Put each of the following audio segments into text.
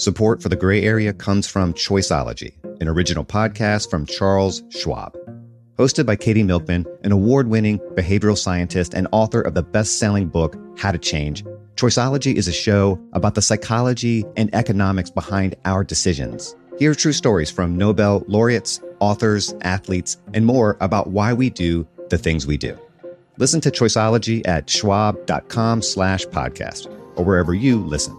Support for the gray area comes from Choiceology, an original podcast from Charles Schwab. Hosted by Katie Milkman, an award winning behavioral scientist and author of the best selling book, How to Change, Choiceology is a show about the psychology and economics behind our decisions. Hear true stories from Nobel laureates, authors, athletes, and more about why we do the things we do. Listen to Choiceology at schwab.com slash podcast or wherever you listen.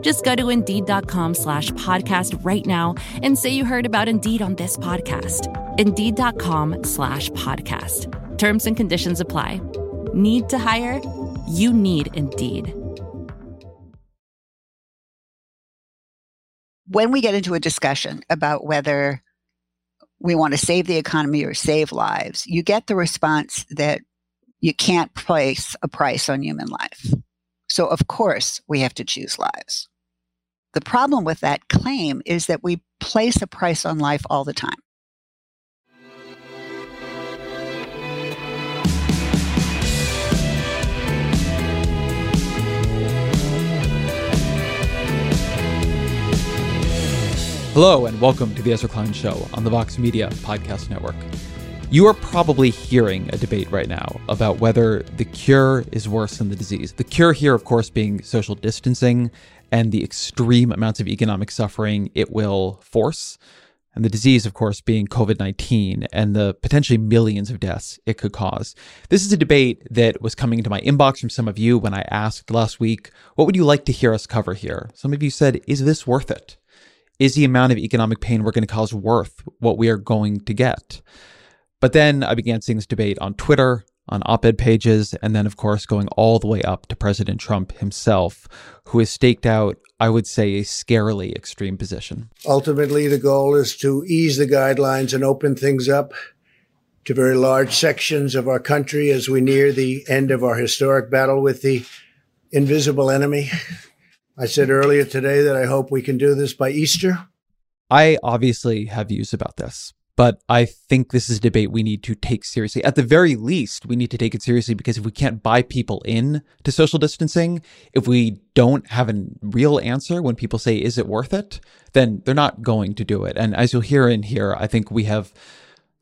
Just go to Indeed.com slash podcast right now and say you heard about Indeed on this podcast. Indeed.com slash podcast. Terms and conditions apply. Need to hire? You need Indeed. When we get into a discussion about whether we want to save the economy or save lives, you get the response that you can't place a price on human life. So, of course, we have to choose lives. The problem with that claim is that we place a price on life all the time. Hello, and welcome to the Ezra Klein Show on the Vox Media Podcast Network. You are probably hearing a debate right now about whether the cure is worse than the disease. The cure here, of course, being social distancing and the extreme amounts of economic suffering it will force. And the disease, of course, being COVID 19 and the potentially millions of deaths it could cause. This is a debate that was coming into my inbox from some of you when I asked last week, what would you like to hear us cover here? Some of you said, is this worth it? Is the amount of economic pain we're going to cause worth what we are going to get? But then I began seeing this debate on Twitter, on op ed pages, and then, of course, going all the way up to President Trump himself, who has staked out, I would say, a scarily extreme position. Ultimately, the goal is to ease the guidelines and open things up to very large sections of our country as we near the end of our historic battle with the invisible enemy. I said earlier today that I hope we can do this by Easter. I obviously have views about this but I think this is a debate we need to take seriously. At the very least, we need to take it seriously because if we can't buy people in to social distancing, if we don't have a real answer when people say, is it worth it? Then they're not going to do it. And as you'll hear in here, I think we have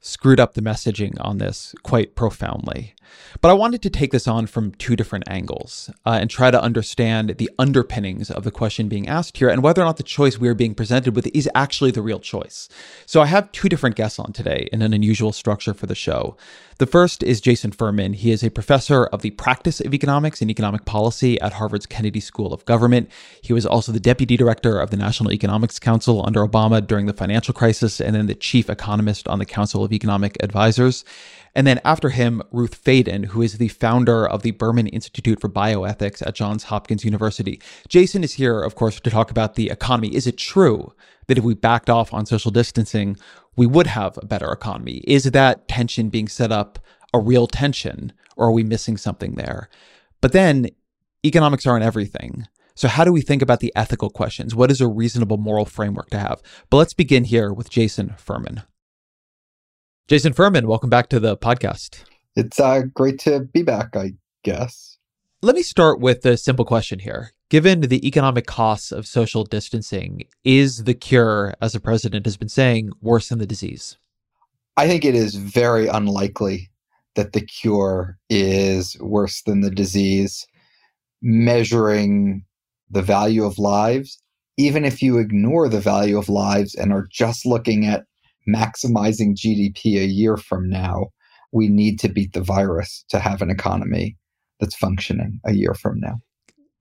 screwed up the messaging on this quite profoundly. But I wanted to take this on from two different angles uh, and try to understand the underpinnings of the question being asked here and whether or not the choice we are being presented with is actually the real choice. So I have two different guests on today in an unusual structure for the show. The first is Jason Furman. He is a professor of the practice of economics and economic policy at Harvard's Kennedy School of Government. He was also the deputy director of the National Economics Council under Obama during the financial crisis and then the chief economist on the Council of Economic Advisors. And then after him, Ruth Faden, who is the founder of the Berman Institute for Bioethics at Johns Hopkins University. Jason is here, of course, to talk about the economy. Is it true that if we backed off on social distancing, we would have a better economy? Is that tension being set up a real tension, or are we missing something there? But then economics aren't everything. So, how do we think about the ethical questions? What is a reasonable moral framework to have? But let's begin here with Jason Furman. Jason Furman, welcome back to the podcast. It's uh, great to be back, I guess. Let me start with a simple question here. Given the economic costs of social distancing, is the cure, as the president has been saying, worse than the disease? I think it is very unlikely that the cure is worse than the disease. Measuring the value of lives, even if you ignore the value of lives and are just looking at maximizing GDP a year from now, we need to beat the virus to have an economy that's functioning a year from now.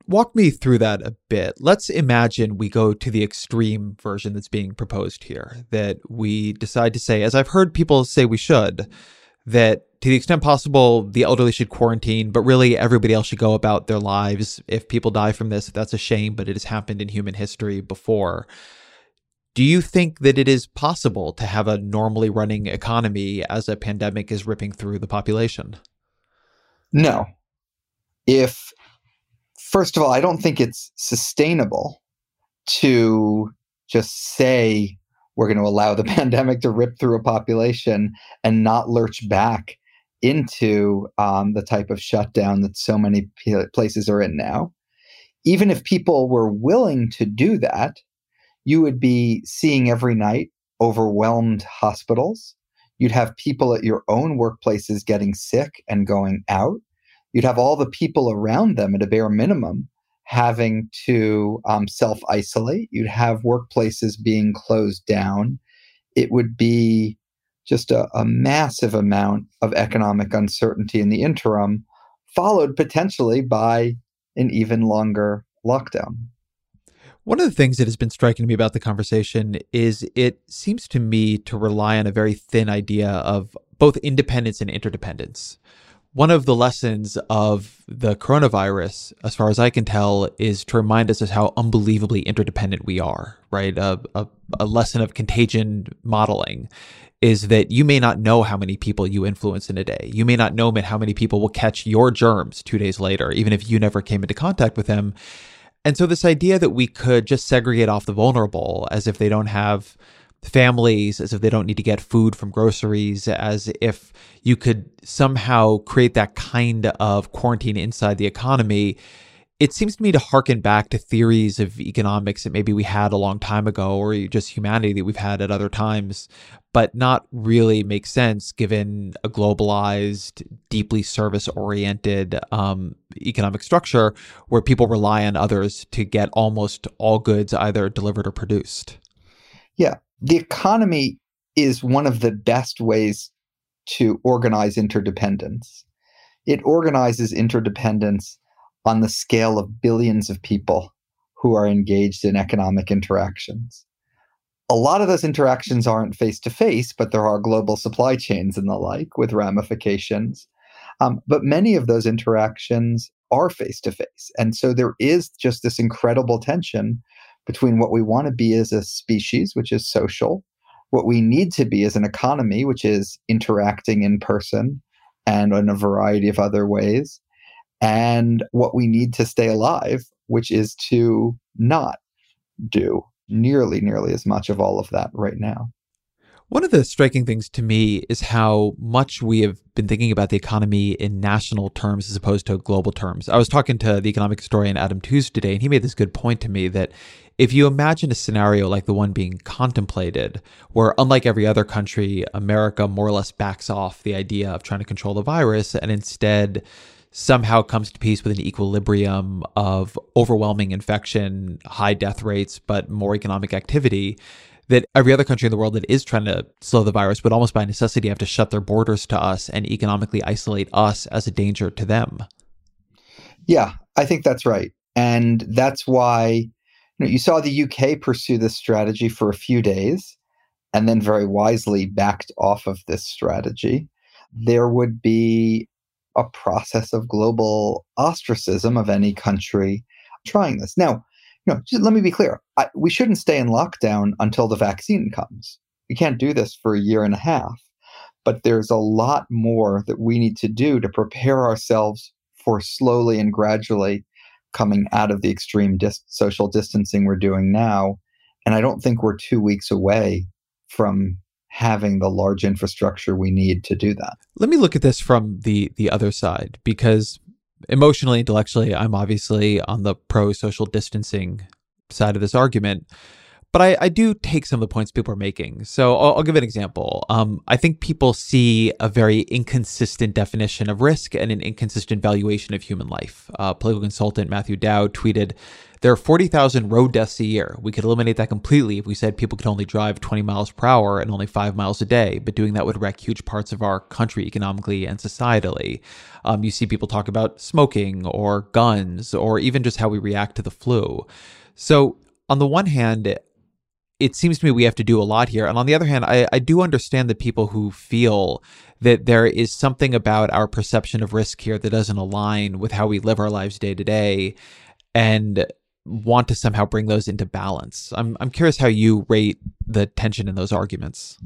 Walk me through that a bit. Let's imagine we go to the extreme version that's being proposed here, that we decide to say, as I've heard people say we should, that to the extent possible, the elderly should quarantine, but really everybody else should go about their lives. If people die from this, that's a shame, but it has happened in human history before Do you think that it is possible to have a normally running economy as a pandemic is ripping through the population? No. If, first of all, I don't think it's sustainable to just say we're going to allow the pandemic to rip through a population and not lurch back into um, the type of shutdown that so many places are in now. Even if people were willing to do that, you would be seeing every night overwhelmed hospitals. You'd have people at your own workplaces getting sick and going out. You'd have all the people around them at a bare minimum having to um, self isolate. You'd have workplaces being closed down. It would be just a, a massive amount of economic uncertainty in the interim, followed potentially by an even longer lockdown. One of the things that has been striking to me about the conversation is it seems to me to rely on a very thin idea of both independence and interdependence. One of the lessons of the coronavirus, as far as I can tell, is to remind us of how unbelievably interdependent we are, right? A, a, a lesson of contagion modeling is that you may not know how many people you influence in a day. You may not know how many people will catch your germs two days later, even if you never came into contact with them. And so, this idea that we could just segregate off the vulnerable as if they don't have families, as if they don't need to get food from groceries, as if you could somehow create that kind of quarantine inside the economy it seems to me to harken back to theories of economics that maybe we had a long time ago or just humanity that we've had at other times, but not really make sense given a globalized, deeply service oriented um, economic structure where people rely on others to get almost all goods either delivered or produced. Yeah. The economy is one of the best ways to organize interdependence. It organizes interdependence on the scale of billions of people who are engaged in economic interactions. A lot of those interactions aren't face to face, but there are global supply chains and the like with ramifications. Um, but many of those interactions are face to face. And so there is just this incredible tension between what we want to be as a species, which is social, what we need to be as an economy, which is interacting in person and in a variety of other ways, and what we need to stay alive, which is to not do nearly, nearly as much of all of that right now. One of the striking things to me is how much we have been thinking about the economy in national terms as opposed to global terms. I was talking to the economic historian Adam Tooze today, and he made this good point to me that if you imagine a scenario like the one being contemplated, where unlike every other country, America more or less backs off the idea of trying to control the virus and instead somehow comes to peace with an equilibrium of overwhelming infection, high death rates, but more economic activity, that every other country in the world that is trying to slow the virus would almost by necessity have to shut their borders to us and economically isolate us as a danger to them. Yeah, I think that's right. And that's why you, know, you saw the UK pursue this strategy for a few days and then very wisely backed off of this strategy. There would be a process of global ostracism of any country trying this. Now, you know, let me be clear. I, we shouldn't stay in lockdown until the vaccine comes. We can't do this for a year and a half. But there's a lot more that we need to do to prepare ourselves for slowly and gradually coming out of the extreme dis- social distancing we're doing now. And I don't think we're two weeks away from having the large infrastructure we need to do that. Let me look at this from the the other side because emotionally intellectually I'm obviously on the pro social distancing side of this argument. But I, I do take some of the points people are making. So I'll, I'll give an example. Um, I think people see a very inconsistent definition of risk and an inconsistent valuation of human life. Uh, political consultant Matthew Dowd tweeted there are 40,000 road deaths a year. We could eliminate that completely if we said people could only drive 20 miles per hour and only five miles a day, but doing that would wreck huge parts of our country economically and societally. Um, you see people talk about smoking or guns or even just how we react to the flu. So, on the one hand, it seems to me we have to do a lot here. And on the other hand, I, I do understand the people who feel that there is something about our perception of risk here that doesn't align with how we live our lives day to day. And want to somehow bring those into balance. I'm I'm curious how you rate the tension in those arguments.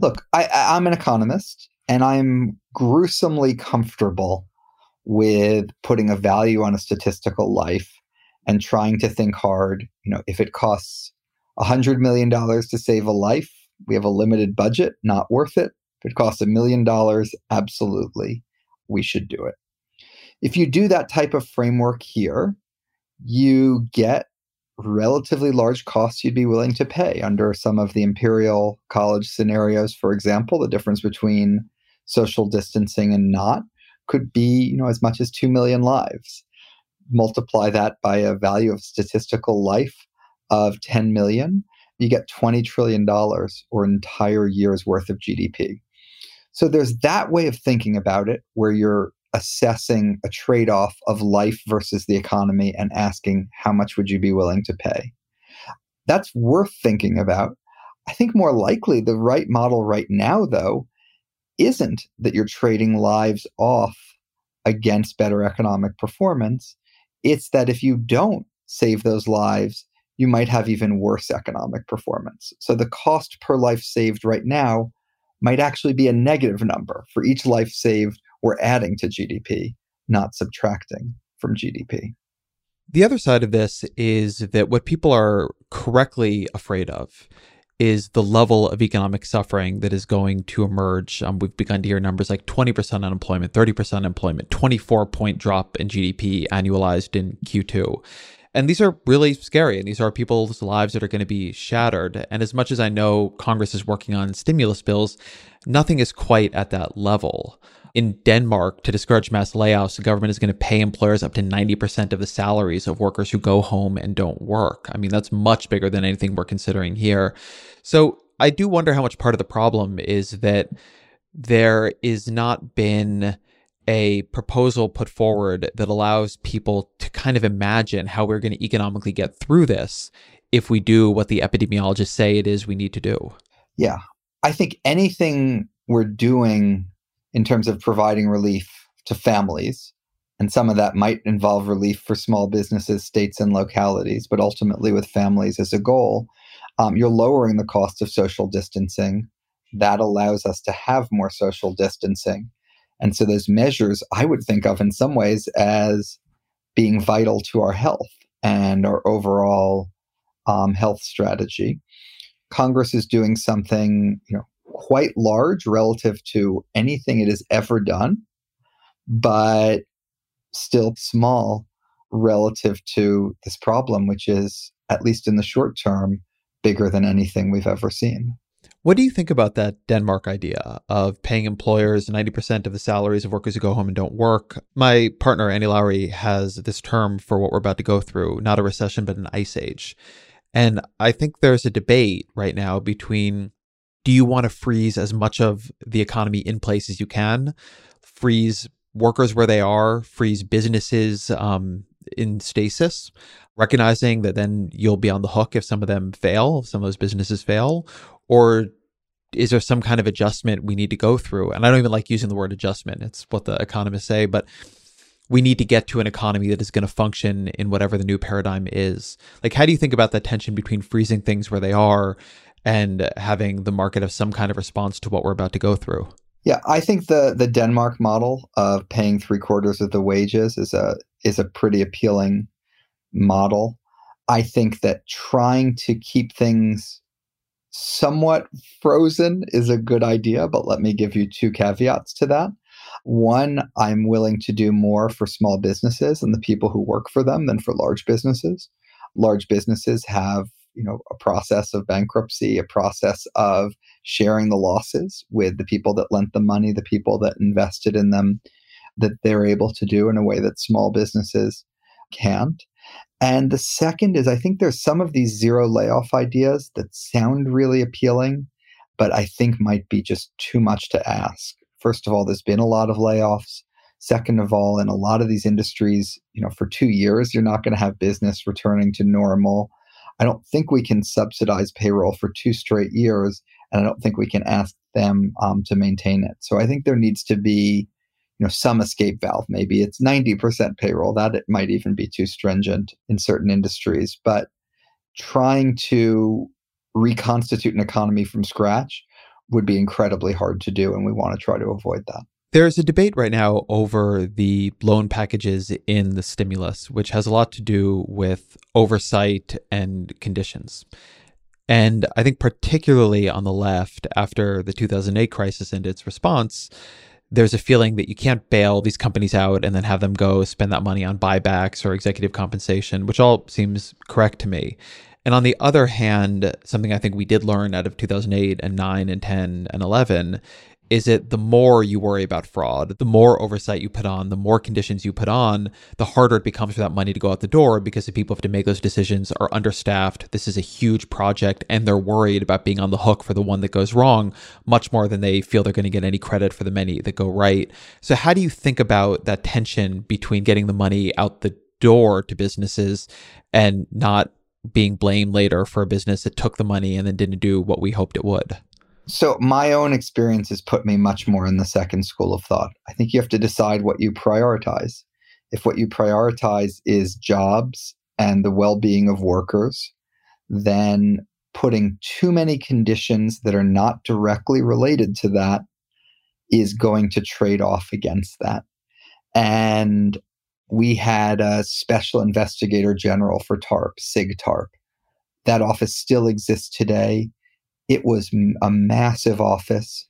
Look, I, I'm an economist, and I'm gruesomely comfortable with putting a value on a statistical life and trying to think hard. You know, if it costs $100 million to save a life, we have a limited budget, not worth it. If it costs a million dollars, absolutely, we should do it. If you do that type of framework here, you get relatively large costs you'd be willing to pay under some of the imperial college scenarios for example the difference between social distancing and not could be you know as much as 2 million lives multiply that by a value of statistical life of 10 million you get 20 trillion dollars or an entire year's worth of GDP so there's that way of thinking about it where you're assessing a trade off of life versus the economy and asking how much would you be willing to pay. That's worth thinking about. I think more likely the right model right now, though, isn't that you're trading lives off against better economic performance. It's that if you don't save those lives, you might have even worse economic performance. So the cost per life saved right now might actually be a negative number. For each life saved, we're adding to GDP, not subtracting from GDP. The other side of this is that what people are correctly afraid of is the level of economic suffering that is going to emerge. Um, we've begun to hear numbers like 20% unemployment, 30% unemployment, 24 point drop in GDP annualized in Q2. And these are really scary. And these are people's lives that are going to be shattered. And as much as I know Congress is working on stimulus bills, nothing is quite at that level in Denmark to discourage mass layoffs, the government is going to pay employers up to 90% of the salaries of workers who go home and don't work. I mean, that's much bigger than anything we're considering here. So I do wonder how much part of the problem is that there is not been a proposal put forward that allows people to kind of imagine how we're going to economically get through this if we do what the epidemiologists say it is we need to do. Yeah. I think anything we're doing in terms of providing relief to families. And some of that might involve relief for small businesses, states, and localities, but ultimately with families as a goal. Um, you're lowering the cost of social distancing. That allows us to have more social distancing. And so those measures I would think of in some ways as being vital to our health and our overall um, health strategy. Congress is doing something, you know, quite large relative to anything it has ever done, but still small relative to this problem, which is, at least in the short term, bigger than anything we've ever seen. What do you think about that Denmark idea of paying employers 90% of the salaries of workers who go home and don't work? My partner, Annie Lowrey, has this term for what we're about to go through not a recession, but an ice age. And I think there's a debate right now between do you want to freeze as much of the economy in place as you can, freeze workers where they are, freeze businesses um, in stasis, recognizing that then you'll be on the hook if some of them fail, if some of those businesses fail, or is there some kind of adjustment we need to go through? And I don't even like using the word adjustment. It's what the economists say, but we need to get to an economy that is going to function in whatever the new paradigm is. Like, how do you think about that tension between freezing things where they are and having the market have some kind of response to what we're about to go through. Yeah, I think the the Denmark model of paying three quarters of the wages is a is a pretty appealing model. I think that trying to keep things somewhat frozen is a good idea, but let me give you two caveats to that. One, I'm willing to do more for small businesses and the people who work for them than for large businesses. Large businesses have you know a process of bankruptcy a process of sharing the losses with the people that lent the money the people that invested in them that they're able to do in a way that small businesses can't and the second is i think there's some of these zero layoff ideas that sound really appealing but i think might be just too much to ask. First of all there's been a lot of layoffs. Second of all in a lot of these industries you know for 2 years you're not going to have business returning to normal. I don't think we can subsidize payroll for two straight years, and I don't think we can ask them um, to maintain it. So I think there needs to be you know some escape valve. Maybe it's 90% payroll. That it might even be too stringent in certain industries. But trying to reconstitute an economy from scratch would be incredibly hard to do, and we want to try to avoid that. There's a debate right now over the loan packages in the stimulus, which has a lot to do with oversight and conditions. And I think, particularly on the left, after the 2008 crisis and its response, there's a feeling that you can't bail these companies out and then have them go spend that money on buybacks or executive compensation, which all seems correct to me. And on the other hand, something I think we did learn out of 2008 and 9 and 10 and 11 is it the more you worry about fraud, the more oversight you put on, the more conditions you put on, the harder it becomes for that money to go out the door because the people who have to make those decisions are understaffed. This is a huge project and they're worried about being on the hook for the one that goes wrong much more than they feel they're going to get any credit for the many that go right. So, how do you think about that tension between getting the money out the door to businesses and not being blamed later for a business that took the money and then didn't do what we hoped it would? So my own experience has put me much more in the second school of thought. I think you have to decide what you prioritize. If what you prioritize is jobs and the well-being of workers, then putting too many conditions that are not directly related to that is going to trade off against that. And we had a special investigator general for TARP, SIG TARP. That office still exists today. It was a massive office.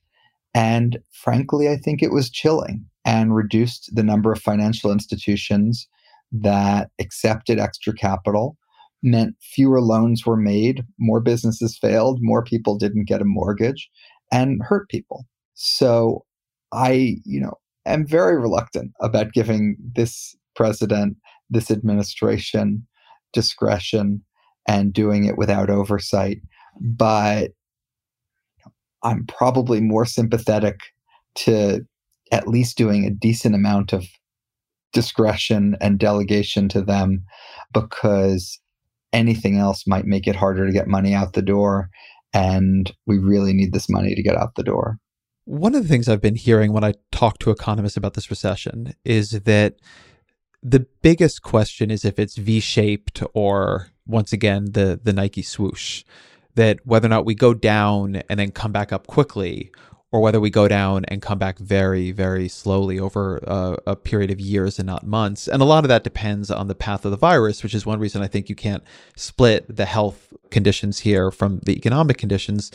And frankly, I think it was chilling and reduced the number of financial institutions that accepted extra capital, meant fewer loans were made, more businesses failed, more people didn't get a mortgage, and hurt people. So I, you know, am very reluctant about giving this president, this administration discretion and doing it without oversight. But I'm probably more sympathetic to at least doing a decent amount of discretion and delegation to them because anything else might make it harder to get money out the door. And we really need this money to get out the door. One of the things I've been hearing when I talk to economists about this recession is that the biggest question is if it's V-shaped or once again the the Nike swoosh that whether or not we go down and then come back up quickly or whether we go down and come back very very slowly over a, a, period of years and not months. And a lot of that depends on the path of the virus which is one reason i think you can't split the health conditions here from the economic conditions.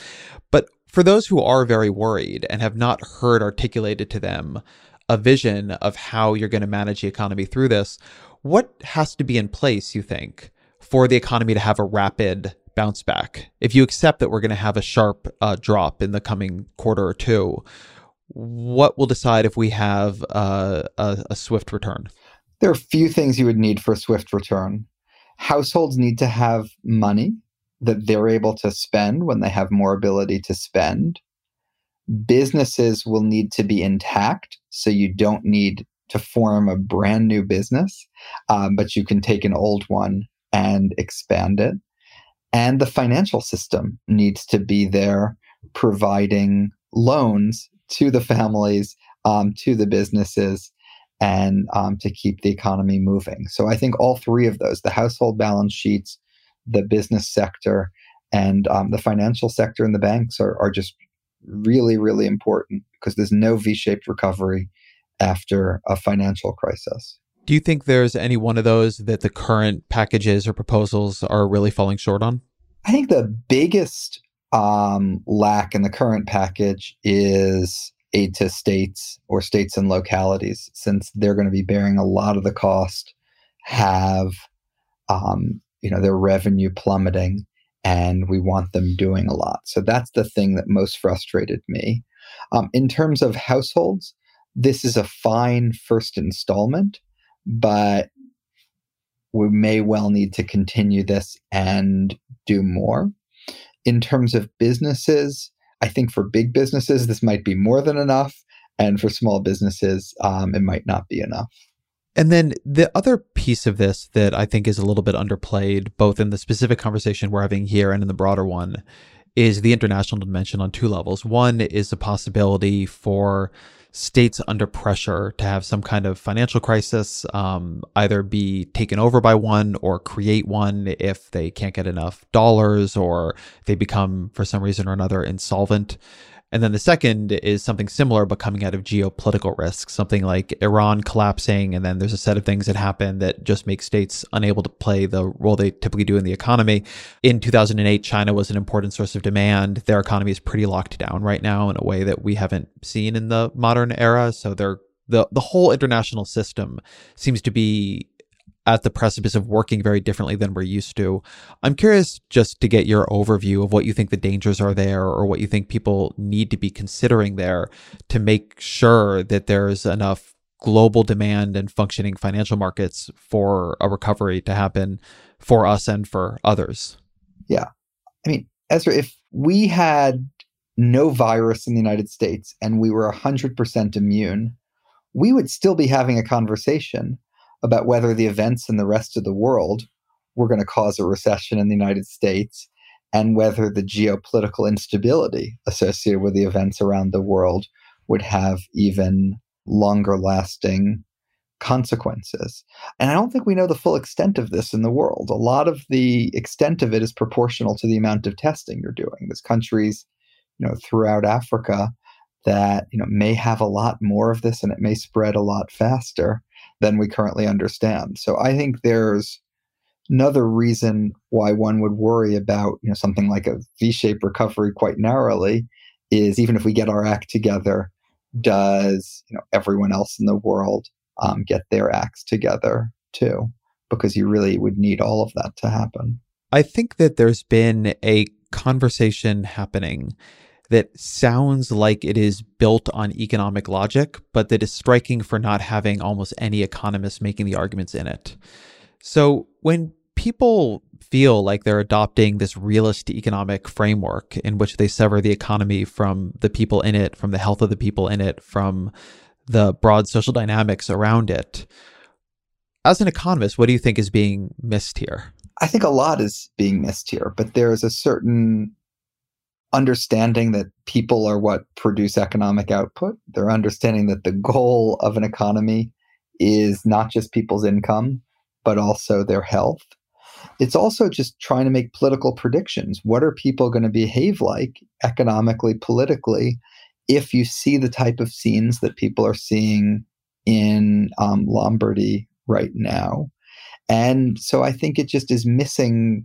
But for those who are very worried and have not heard articulated to them a vision of how you're going to manage the economy through this what has to be in place you think for the economy to have a rapid bounce back. If you accept that we're going to have a sharp uh, drop in the coming quarter or two, what will decide if we have uh, a, a swift return? There are a few things you would need for a swift return. Households need to have money that they're able to spend when they have more ability to spend. Businesses will need to be intact, so you don't need to form a brand new business, um, but you can take an old one and expand it. And the financial system needs to be there providing loans to the families, um, to the businesses, and um, to keep the economy moving. So I think all three of those the household balance sheets, the business sector, and um, the financial sector and the banks are, are just really, really important because there's no V shaped recovery after a financial crisis. Do you think there's any one of those that the current packages or proposals are really falling short on? I think the biggest um, lack in the current package is aid to states or states and localities, since they're going to be bearing a lot of the cost, have um, you know their revenue plummeting, and we want them doing a lot. So that's the thing that most frustrated me. Um, in terms of households, this is a fine first installment but we may well need to continue this and do more. In terms of businesses, I think for big businesses, this might be more than enough. And for small businesses, um, it might not be enough. And then the other piece of this that I think is a little bit underplayed, both in the specific conversation we're having here and in the broader one, is the international dimension on two levels. One is the possibility for states under pressure to have some kind of financial crisis, um, either be taken over by one or create one if they can't get enough dollars or they become, for some reason or another, insolvent. And then the second is something similar, but coming out of geopolitical risks, something like Iran collapsing. And then there's a set of things that happen that just make states unable to play the role they typically do in the economy. In 2008, China was an important source of demand. Their economy is pretty locked down right now in a way that we haven't seen in the modern era. So they're the, the whole international system seems to be at the precipice of working very differently than we're used to. I'm curious just to get your overview of what you think the dangers are there or what you think people need to be considering there to make sure that there's enough global demand and functioning financial markets for a recovery to happen for us and for others. Yeah. I mean, Ezra, if we had no virus in the United States and we were 100% immune, we would still be having a conversation about whether the events in the rest of the world were going to cause a recession in the United States and whether the geopolitical instability associated with the events around the world would have even longer lasting consequences. And I don't think we know the full extent of this in the world. A lot of the extent of it is proportional to the amount of testing you're doing. There's countries, you know, throughout Africa that, you know, may have a lot more of this and it may spread a lot faster than we currently understand. So I think there's another reason why one would worry about you know something like a V-shaped recovery quite narrowly is even if we get our act together, does you know everyone else in the world um, get their acts together too? Because you really would need all of that to happen. I think that there's been a conversation happening that sounds like it is built on economic logic, but that is striking for not having almost any economists making the arguments in it. So when people feel like they're adopting this realist economic framework in which they sever the economy from the people in it, from the health of the people in it, from the broad social dynamics around it. As an economist, what do you think is being missed here? I think a lot is being missed here, but there is a certain understanding that people are what produce economic output. They're understanding that the goal of an economy is not just people's income, but also their health. It's also just trying to make political predictions. What are people going to behave like economically, politically, if you see the type of scenes that people are seeing in um, Lombardy right now? And so I think it just is missing,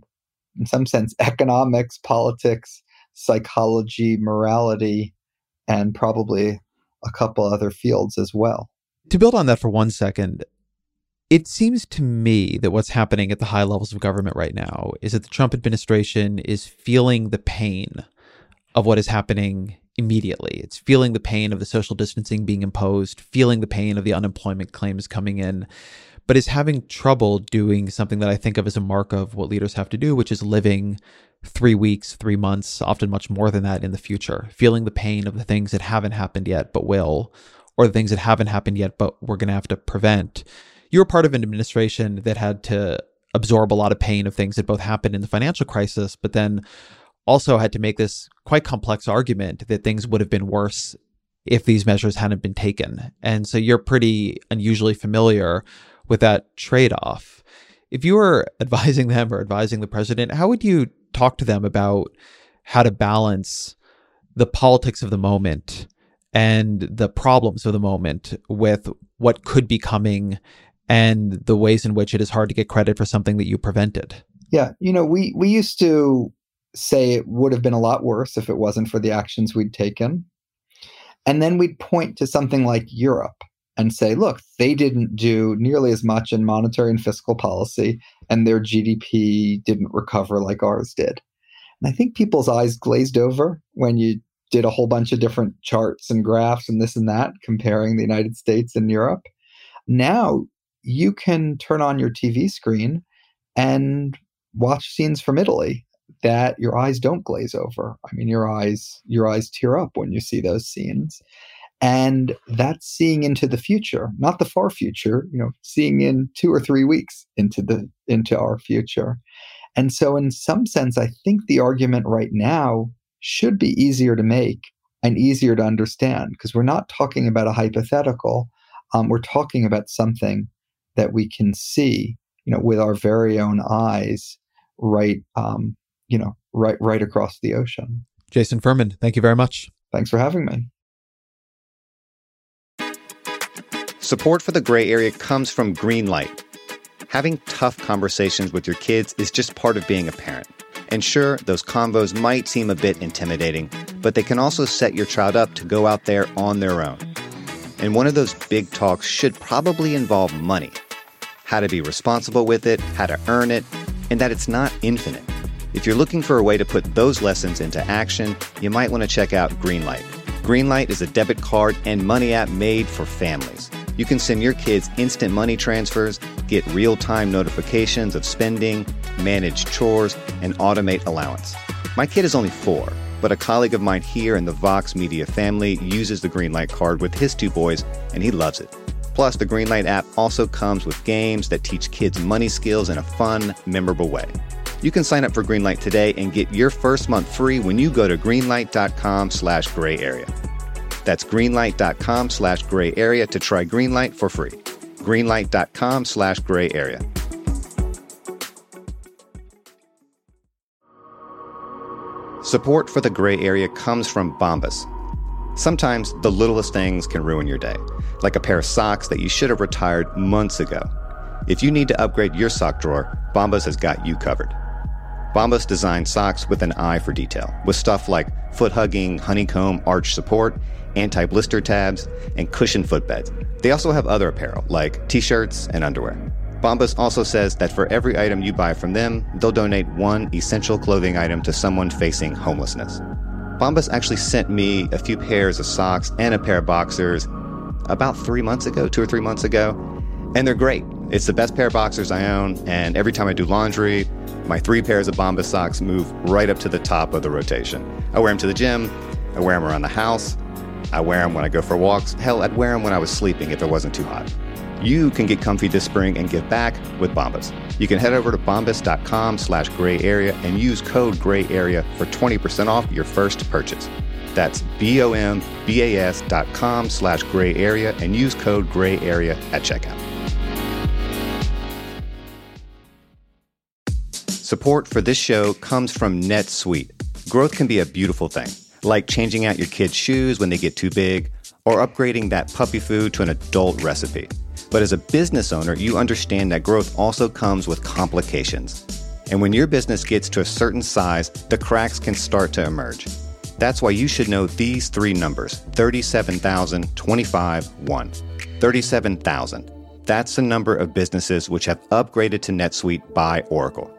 in some sense, economics, politics, psychology, morality, and probably a couple other fields as well. To build on that for one second, it seems to me that what's happening at the high levels of government right now is that the Trump administration is feeling the pain of what is happening immediately. It's feeling the pain of the social distancing being imposed, feeling the pain of the unemployment claims coming in, but is having trouble doing something that I think of as a mark of what leaders have to do, which is living three weeks, three months, often much more than that in the future, feeling the pain of the things that haven't happened yet but will, or the things that haven't happened yet but we're going to have to prevent. You were part of an administration that had to absorb a lot of pain of things that both happened in the financial crisis, but then also had to make this quite complex argument that things would have been worse if these measures hadn't been taken. And so you're pretty unusually familiar with that trade off. If you were advising them or advising the president, how would you talk to them about how to balance the politics of the moment and the problems of the moment with what could be coming and the ways in which it is hard to get credit for something that you prevented. Yeah, you know, we we used to say it would have been a lot worse if it wasn't for the actions we'd taken. And then we'd point to something like Europe and say, look, they didn't do nearly as much in monetary and fiscal policy, and their GDP didn't recover like ours did. And I think people's eyes glazed over when you did a whole bunch of different charts and graphs and this and that comparing the United States and Europe. Now you can turn on your TV screen and watch scenes from Italy that your eyes don't glaze over. I mean, your eyes your eyes tear up when you see those scenes and that's seeing into the future not the far future you know seeing in two or three weeks into the into our future and so in some sense i think the argument right now should be easier to make and easier to understand because we're not talking about a hypothetical. Um, we're talking about something that we can see, you know, with our very own eyes, right, um, you know, right, right across the ocean. Jason Furman, thank you very much. Thanks for having me. Support for the gray area comes from Greenlight. Having tough conversations with your kids is just part of being a parent. And sure, those convos might seem a bit intimidating, but they can also set your child up to go out there on their own. And one of those big talks should probably involve money how to be responsible with it, how to earn it, and that it's not infinite. If you're looking for a way to put those lessons into action, you might want to check out Greenlight. Greenlight is a debit card and money app made for families. You can send your kids instant money transfers, get real time notifications of spending, manage chores, and automate allowance. My kid is only four, but a colleague of mine here in the Vox Media family uses the Greenlight card with his two boys, and he loves it. Plus, the Greenlight app also comes with games that teach kids money skills in a fun, memorable way. You can sign up for Greenlight today and get your first month free when you go to greenlight.com slash gray area. That's greenlight.com slash gray area to try Greenlight for free. Greenlight.com slash gray area. Support for the gray area comes from Bombas. Sometimes the littlest things can ruin your day, like a pair of socks that you should have retired months ago. If you need to upgrade your sock drawer, Bombas has got you covered. Bombas designed socks with an eye for detail, with stuff like foot hugging, honeycomb arch support, anti blister tabs, and cushioned footbeds. They also have other apparel, like t shirts and underwear. Bombas also says that for every item you buy from them, they'll donate one essential clothing item to someone facing homelessness. Bombas actually sent me a few pairs of socks and a pair of boxers about three months ago, two or three months ago, and they're great. It's the best pair of boxers I own, and every time I do laundry, my three pairs of Bombas socks move right up to the top of the rotation. I wear them to the gym, I wear them around the house, I wear them when I go for walks. Hell, I'd wear them when I was sleeping if it wasn't too hot. You can get comfy this spring and give back with Bombas. You can head over to bombas.com slash gray area and use code gray area for 20% off your first purchase. That's B-O-M-B-A-S dot com slash gray area and use code gray area at checkout. Support for this show comes from NetSuite. Growth can be a beautiful thing like changing out your kids' shoes when they get too big, or upgrading that puppy food to an adult recipe. But as a business owner, you understand that growth also comes with complications. And when your business gets to a certain size, the cracks can start to emerge. That's why you should know these three numbers 37,000, 25, 1. 37,000. That's the number of businesses which have upgraded to NetSuite by Oracle.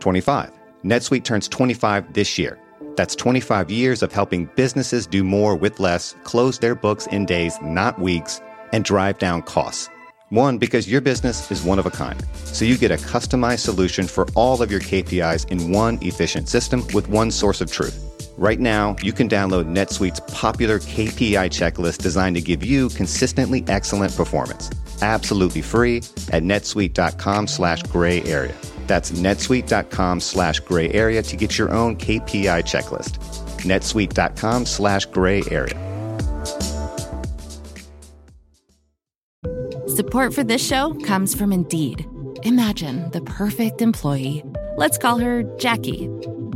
25. NetSuite turns 25 this year. That's 25 years of helping businesses do more with less, close their books in days, not weeks, and drive down costs. One, because your business is one of a kind. So you get a customized solution for all of your KPIs in one efficient system with one source of truth. Right now, you can download NetSuite's popular KPI checklist designed to give you consistently excellent performance. Absolutely free at netsuite.com slash gray area. That's netsuite.com slash gray area to get your own KPI checklist. netsuite.com slash gray area. Support for this show comes from Indeed. Imagine the perfect employee. Let's call her Jackie.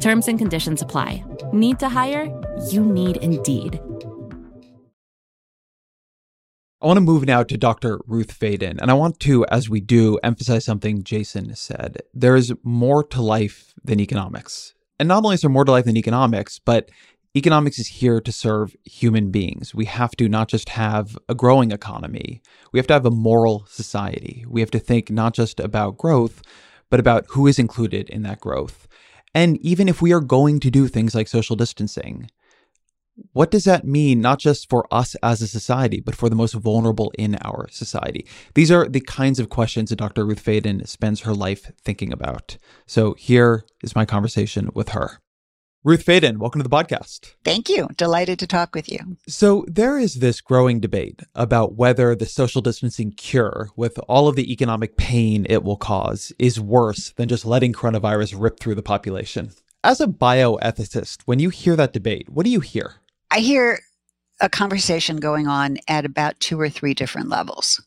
Terms and conditions apply. Need to hire? You need Indeed. I want to move now to Dr. Ruth Faden, and I want to, as we do, emphasize something Jason said. There is more to life than economics. And not only is there more to life than economics, but economics is here to serve human beings. We have to not just have a growing economy, we have to have a moral society. We have to think not just about growth, but about who is included in that growth. And even if we are going to do things like social distancing, what does that mean, not just for us as a society, but for the most vulnerable in our society? These are the kinds of questions that Dr. Ruth Faden spends her life thinking about. So here is my conversation with her. Ruth Faden, welcome to the podcast. Thank you. Delighted to talk with you. So, there is this growing debate about whether the social distancing cure, with all of the economic pain it will cause, is worse than just letting coronavirus rip through the population. As a bioethicist, when you hear that debate, what do you hear? I hear a conversation going on at about two or three different levels.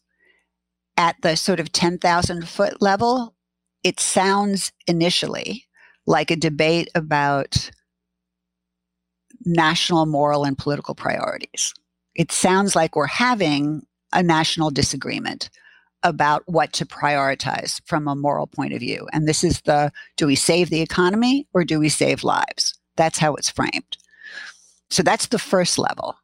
At the sort of 10,000 foot level, it sounds initially like a debate about national moral and political priorities. It sounds like we're having a national disagreement about what to prioritize from a moral point of view. And this is the do we save the economy or do we save lives? That's how it's framed. So that's the first level.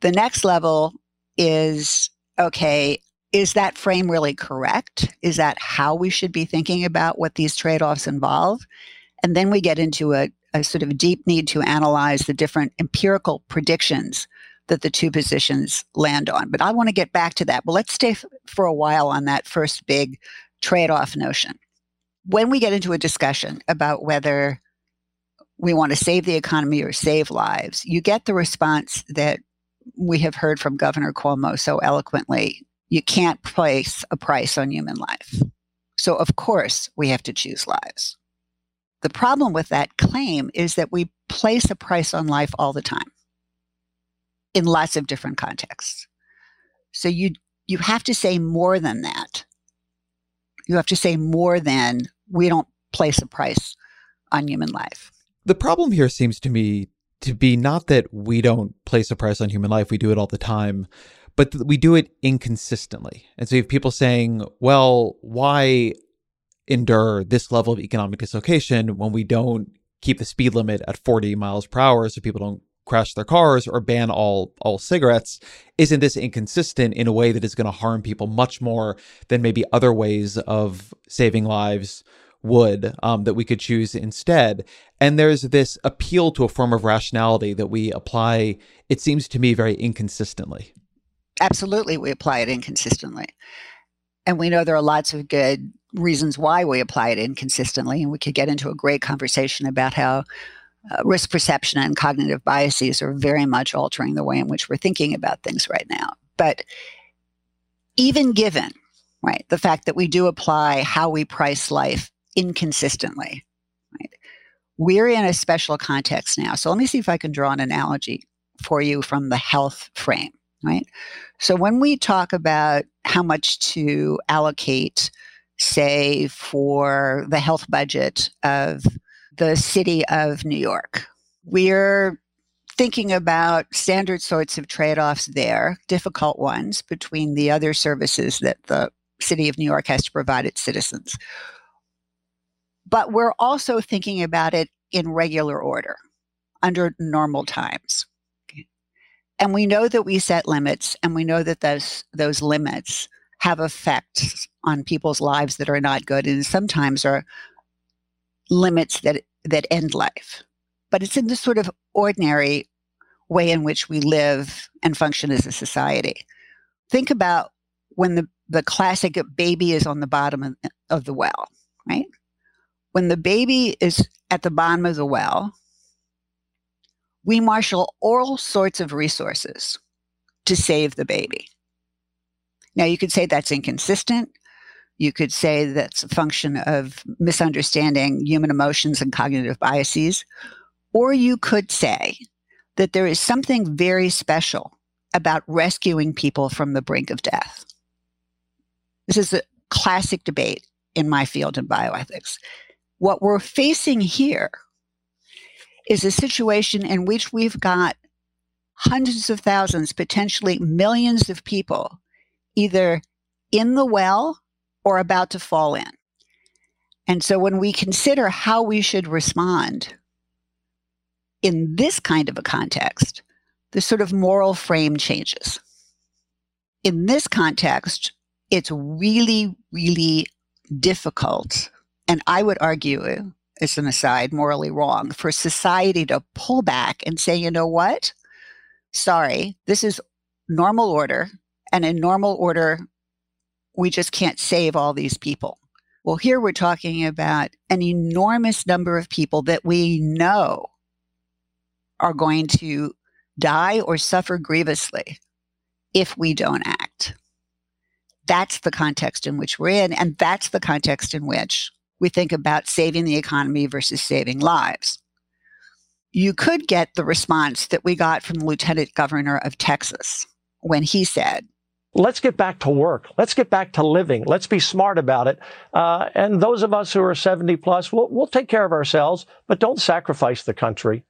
The next level is okay, is that frame really correct? Is that how we should be thinking about what these trade offs involve? And then we get into a, a sort of deep need to analyze the different empirical predictions that the two positions land on. But I want to get back to that. But let's stay f- for a while on that first big trade off notion. When we get into a discussion about whether we want to save the economy or save lives, you get the response that we have heard from Governor Cuomo so eloquently. You can't place a price on human life. So, of course, we have to choose lives. The problem with that claim is that we place a price on life all the time in lots of different contexts. So, you, you have to say more than that. You have to say more than we don't place a price on human life. The problem here seems to me to be not that we don't place a price on human life, we do it all the time, but we do it inconsistently. And so you have people saying, well, why endure this level of economic dislocation when we don't keep the speed limit at 40 miles per hour so people don't crash their cars or ban all all cigarettes isn't this inconsistent in a way that is going to harm people much more than maybe other ways of saving lives would um, that we could choose instead. And there's this appeal to a form of rationality that we apply, it seems to me, very inconsistently. Absolutely, we apply it inconsistently. And we know there are lots of good reasons why we apply it inconsistently. And we could get into a great conversation about how uh, risk perception and cognitive biases are very much altering the way in which we're thinking about things right now. But even given, right, the fact that we do apply how we price life inconsistently. Right? We're in a special context now. So let me see if I can draw an analogy for you from the health frame, right? So when we talk about how much to allocate, say, for the health budget of the city of New York, we're thinking about standard sorts of trade offs there, difficult ones between the other services that the city of New York has to provide its citizens. But we're also thinking about it in regular order under normal times. And we know that we set limits and we know that those those limits have effects on people's lives that are not good and sometimes are limits that that end life. But it's in the sort of ordinary way in which we live and function as a society. Think about when the, the classic baby is on the bottom of, of the well, right? when the baby is at the bottom of the well, we marshal all sorts of resources to save the baby. Now, you could say that's inconsistent. You could say that's a function of misunderstanding human emotions and cognitive biases. Or you could say that there is something very special about rescuing people from the brink of death. This is a classic debate in my field in bioethics. What we're facing here is a situation in which we've got hundreds of thousands, potentially millions of people either in the well or about to fall in. And so when we consider how we should respond in this kind of a context, the sort of moral frame changes. In this context, it's really, really difficult, and I would argue, uh, as an aside, morally wrong, for society to pull back and say, you know what? Sorry, this is normal order. And in normal order, we just can't save all these people. Well, here we're talking about an enormous number of people that we know are going to die or suffer grievously if we don't act. That's the context in which we're in, and that's the context in which we think about saving the economy versus saving lives. You could get the response that we got from the lieutenant governor of Texas when he said, Let's get back to work. Let's get back to living. Let's be smart about it. Uh, and those of us who are 70 plus, we'll, we'll take care of ourselves, but don't sacrifice the country.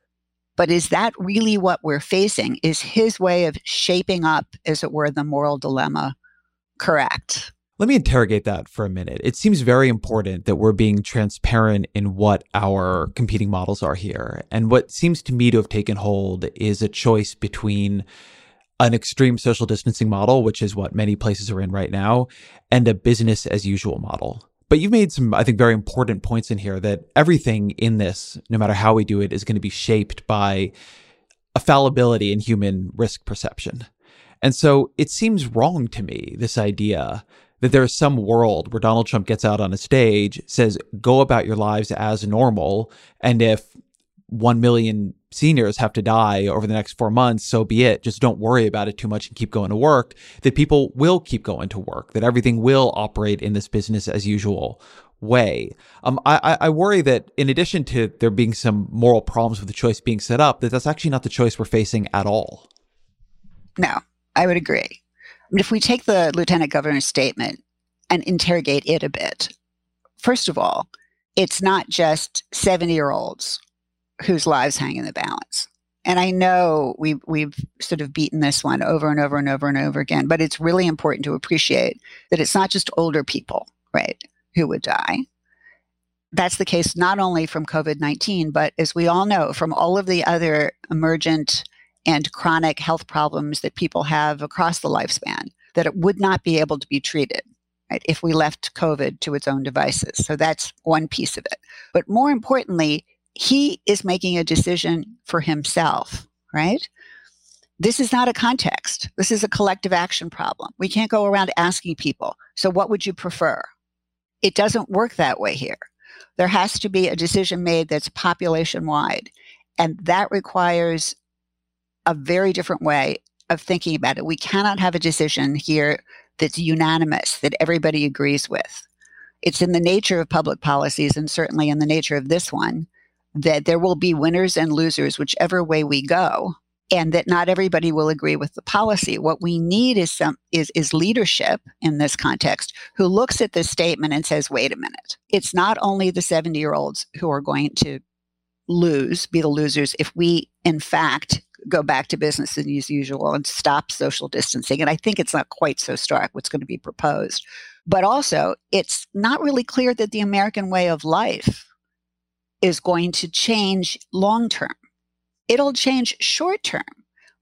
But is that really what we're facing? Is his way of shaping up, as it were, the moral dilemma correct? Let me interrogate that for a minute. It seems very important that we're being transparent in what our competing models are here. And what seems to me to have taken hold is a choice between an extreme social distancing model, which is what many places are in right now, and a business as usual model. But you've made some, I think, very important points in here that everything in this, no matter how we do it, is going to be shaped by a fallibility in human risk perception. And so it seems wrong to me, this idea that there is some world where Donald Trump gets out on a stage, says, go about your lives as normal. And if 1 million seniors have to die over the next four months, so be it. Just don't worry about it too much and keep going to work. That people will keep going to work, that everything will operate in this business as usual way. Um, I, I worry that in addition to there being some moral problems with the choice being set up, that that's actually not the choice we're facing at all. No, I would agree. If we take the lieutenant governor's statement and interrogate it a bit, first of all, it's not just 70 year olds whose lives hang in the balance. And I know we've, we've sort of beaten this one over and over and over and over again, but it's really important to appreciate that it's not just older people, right, who would die. That's the case not only from COVID 19, but as we all know, from all of the other emergent and chronic health problems that people have across the lifespan that it would not be able to be treated right, if we left COVID to its own devices. So that's one piece of it. But more importantly, he is making a decision for himself, right? This is not a context. This is a collective action problem. We can't go around asking people, so what would you prefer? It doesn't work that way here. There has to be a decision made that's population wide. And that requires a very different way of thinking about it. We cannot have a decision here that's unanimous, that everybody agrees with. It's in the nature of public policies, and certainly in the nature of this one, that there will be winners and losers, whichever way we go, and that not everybody will agree with the policy. What we need is some is, is leadership in this context who looks at this statement and says, wait a minute, it's not only the 70 year olds who are going to lose, be the losers, if we in fact go back to business as usual and stop social distancing. And I think it's not quite so stark what's going to be proposed. But also, it's not really clear that the American way of life is going to change long term. It'll change short term,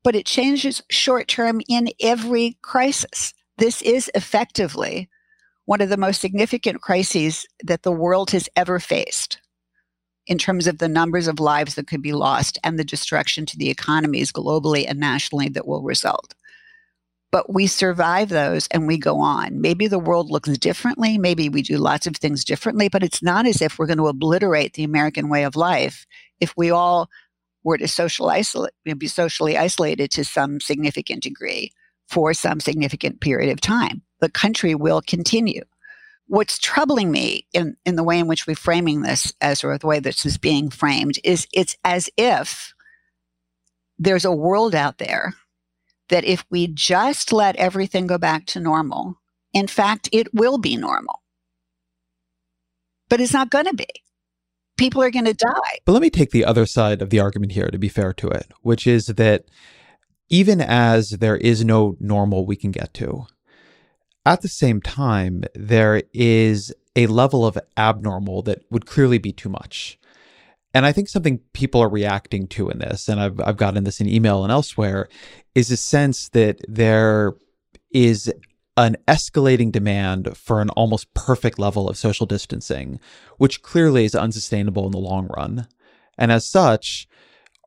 but it changes short term in every crisis. This is effectively one of the most significant crises that the world has ever faced in terms of the numbers of lives that could be lost and the destruction to the economies globally and nationally that will result. But we survive those and we go on. Maybe the world looks differently. Maybe we do lots of things differently, but it's not as if we're going to obliterate the American way of life if we all were to social isolate, be socially isolated to some significant degree for some significant period of time. The country will continue what's troubling me in, in the way in which we're framing this, as or the way this is being framed, is it's as if there's a world out there that if we just let everything go back to normal, in fact, it will be normal. But it's not going to be. People are going to die. But let me take the other side of the argument here, to be fair to it, which is that even as there is no normal we can get to, At the same time, there is a level of abnormal that would clearly be too much. And I think something people are reacting to in this, and I've, I've gotten this in email and elsewhere, is a sense that there is an escalating demand for an almost perfect level of social distancing, which clearly is unsustainable in the long run. And as such,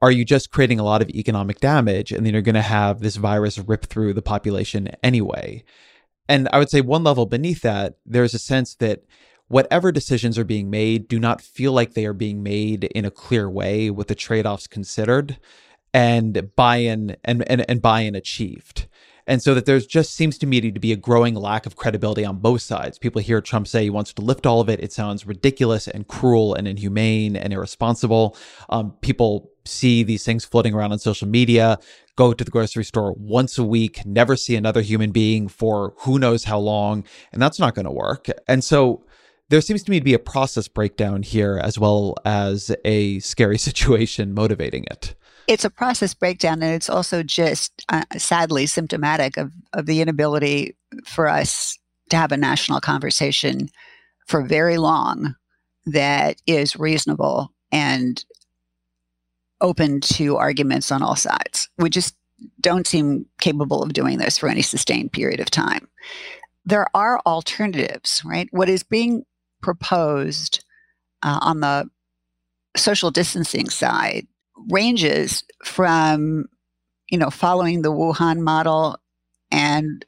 are you just creating a lot of economic damage and then you're going to have this virus rip through the population anyway? And I would say one level beneath that, there's a sense that whatever decisions are being made do not feel like they are being made in a clear way with the trade-offs considered and buy-in and, and, and buy-in achieved. And so that there's just seems to me to be a growing lack of credibility on both sides. People hear Trump say he wants to lift all of it. It sounds ridiculous and cruel and inhumane and irresponsible. Um, people see these things floating around on social media, go to the grocery store once a week, never see another human being for who knows how long. And that's not going to work. And so there seems to me to be a process breakdown here as well as a scary situation motivating it. It's a process breakdown, and it's also just uh, sadly symptomatic of, of the inability for us to have a national conversation for very long that is reasonable and open to arguments on all sides. We just don't seem capable of doing this for any sustained period of time. There are alternatives, right? What is being proposed uh, on the social distancing side ranges from you know following the Wuhan model and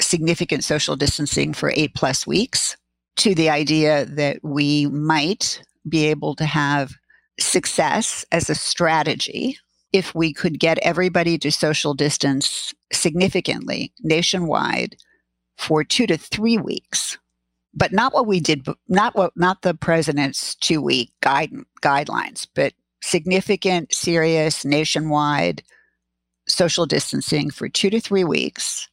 significant social distancing for 8 plus weeks to the idea that we might be able to have success as a strategy if we could get everybody to social distance significantly nationwide for 2 to 3 weeks but not what we did not what not the president's 2 week guide, guidelines but significant, serious, nationwide social distancing for two to three weeks,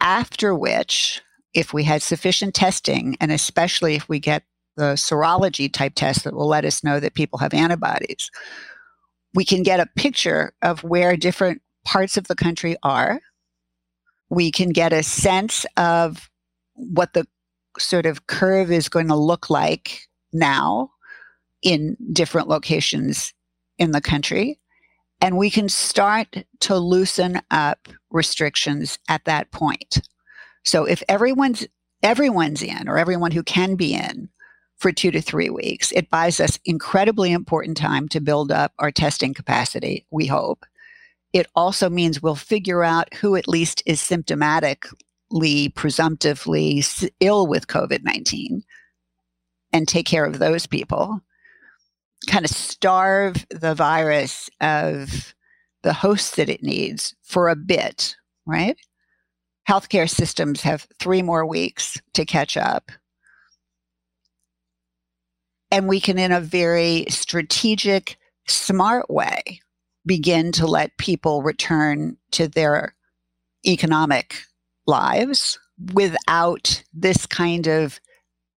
after which, if we had sufficient testing, and especially if we get the serology type test that will let us know that people have antibodies, we can get a picture of where different parts of the country are. We can get a sense of what the sort of curve is going to look like now in different locations in the country. And we can start to loosen up restrictions at that point. So if everyone's everyone's in or everyone who can be in for two to three weeks, it buys us incredibly important time to build up our testing capacity, we hope. It also means we'll figure out who at least is symptomatically, presumptively ill with COVID 19 and take care of those people kind of starve the virus of the hosts that it needs for a bit, right? Healthcare systems have three more weeks to catch up. And we can, in a very strategic, smart way, begin to let people return to their economic lives without this kind of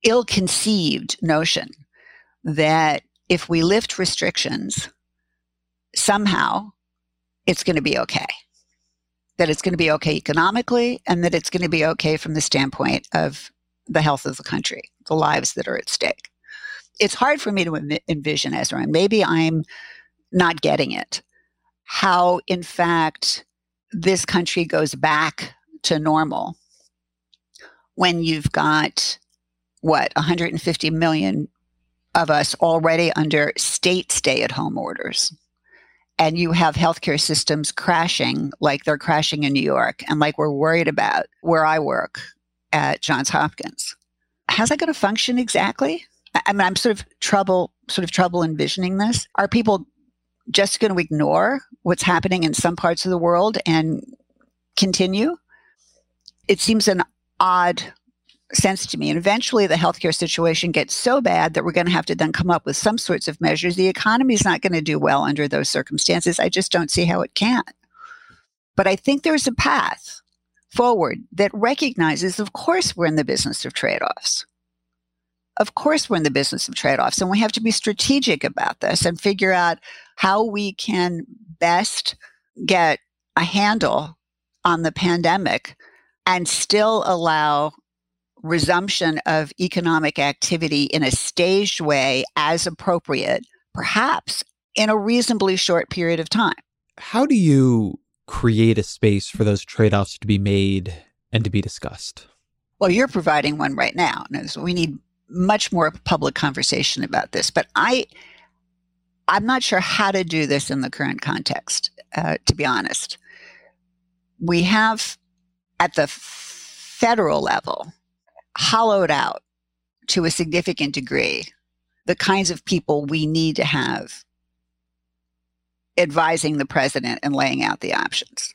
ill conceived notion that if we lift restrictions, somehow it's going to be okay. That it's going to be okay economically and that it's going to be okay from the standpoint of the health of the country, the lives that are at stake. It's hard for me to envision, Ezra, and maybe I'm not getting it, how, in fact, this country goes back to normal when you've got what 150 million of us already under state stay at home orders. And you have healthcare systems crashing like they're crashing in New York and like we're worried about where I work at Johns Hopkins. How's that going to function exactly? I mean, I'm sort of trouble, sort of trouble envisioning this. Are people just going to ignore what's happening in some parts of the world and continue? It seems an odd sense to me. And eventually the healthcare situation gets so bad that we're going to have to then come up with some sorts of measures. The economy is not going to do well under those circumstances. I just don't see how it can. But I think there's a path forward that recognizes, of course, we're in the business of trade offs. Of course, we're in the business of trade offs, and we have to be strategic about this and figure out how we can best get a handle on the pandemic and still allow resumption of economic activity in a staged way as appropriate, perhaps in a reasonably short period of time. How do you create a space for those trade offs to be made and to be discussed? Well, you're providing one right now. So we need much more public conversation about this. But I, I'm not sure how to do this in the current context. Uh, to be honest, we have at the federal level hollowed out to a significant degree the kinds of people we need to have advising the president and laying out the options.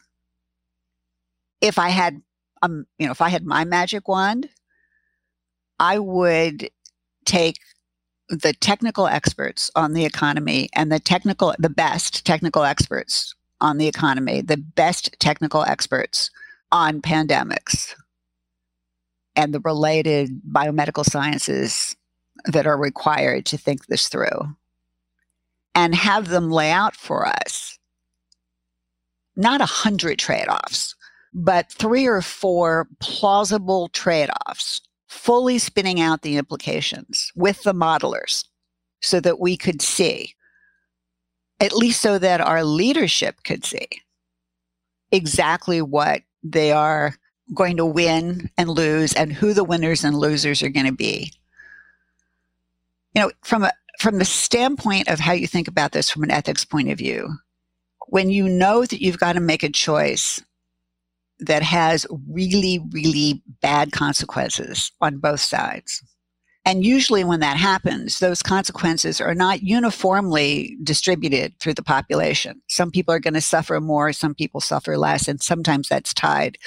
If I had, um, you know, if I had my magic wand, I would take the technical experts on the economy and the technical, the best technical experts on the economy, the best technical experts on pandemics and the related biomedical sciences that are required to think this through and have them lay out for us not a hundred trade-offs but three or four plausible trade-offs fully spinning out the implications with the modelers so that we could see at least so that our leadership could see exactly what they are going to win and lose and who the winners and losers are going to be you know from a from the standpoint of how you think about this from an ethics point of view, when you know that you've got to make a choice that has really, really bad consequences on both sides. And usually, when that happens, those consequences are not uniformly distributed through the population. Some people are going to suffer more, some people suffer less, and sometimes that's tied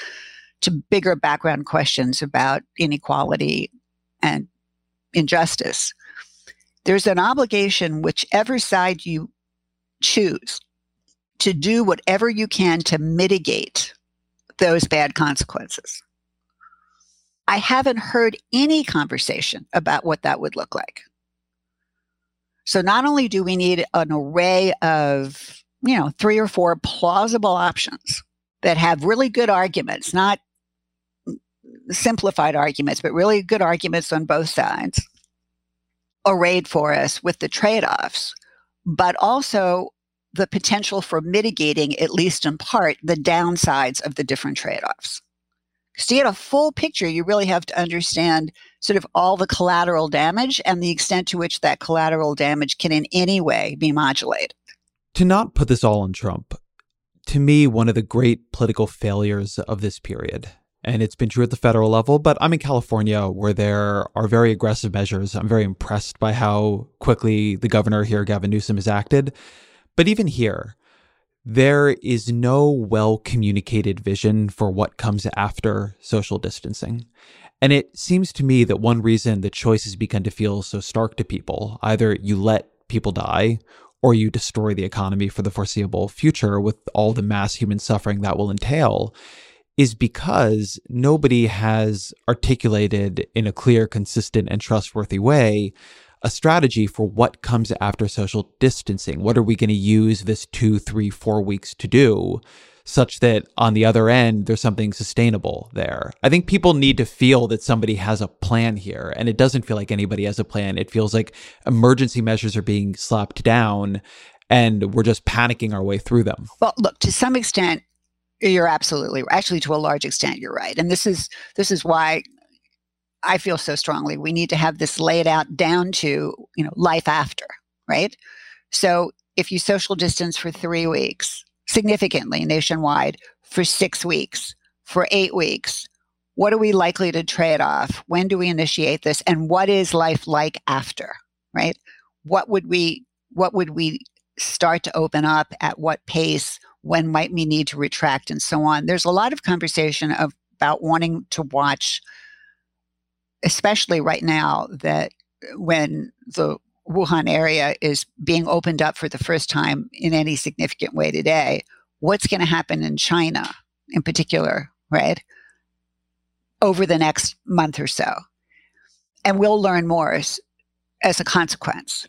to bigger background questions about inequality and injustice there's an obligation, whichever side you choose, to do whatever you can to mitigate those bad consequences. I haven't heard any conversation about what that would look like. So not only do we need an array of, you know, three or four plausible options that have really good arguments, not simplified arguments, but really good arguments on both sides arrayed for us with the trade offs, but also the potential for mitigating, at least in part, the downsides of the different trade offs. Because to get a full picture, you really have to understand sort of all the collateral damage and the extent to which that collateral damage can in any way be modulated. To not put this all on Trump, to me, one of the great political failures of this period and it's been true at the federal level. But I'm in California where there are very aggressive measures. I'm very impressed by how quickly the governor here, Gavin Newsom, has acted. But even here, there is no well communicated vision for what comes after social distancing. And it seems to me that one reason the choice has begun to feel so stark to people either you let people die or you destroy the economy for the foreseeable future with all the mass human suffering that will entail is because nobody has articulated in a clear, consistent, and trustworthy way a strategy for what comes after social distancing. What are we going to use this two, three, four weeks to do? Such that on the other end, there's something sustainable there. I think people need to feel that somebody has a plan here, and it doesn't feel like anybody has a plan. It feels like emergency measures are being slapped down, and we're just panicking our way through them. Well, look, to some extent, you're absolutely actually to a large extent you're right. And this is this is why I feel so strongly we need to have this laid out down to, you know, life after, right? So if you social distance for 3 weeks, significantly nationwide for 6 weeks, for 8 weeks, what are we likely to trade off? When do we initiate this and what is life like after, right? What would we what would we start to open up at what pace? when might we need to retract and so on. There's a lot of conversation of, about wanting to watch, especially right now, that uh, when the Wuhan area is being opened up for the first time in any significant way today, what's going to happen in China in particular, right? Over the next month or so. And we'll learn more as, as a consequence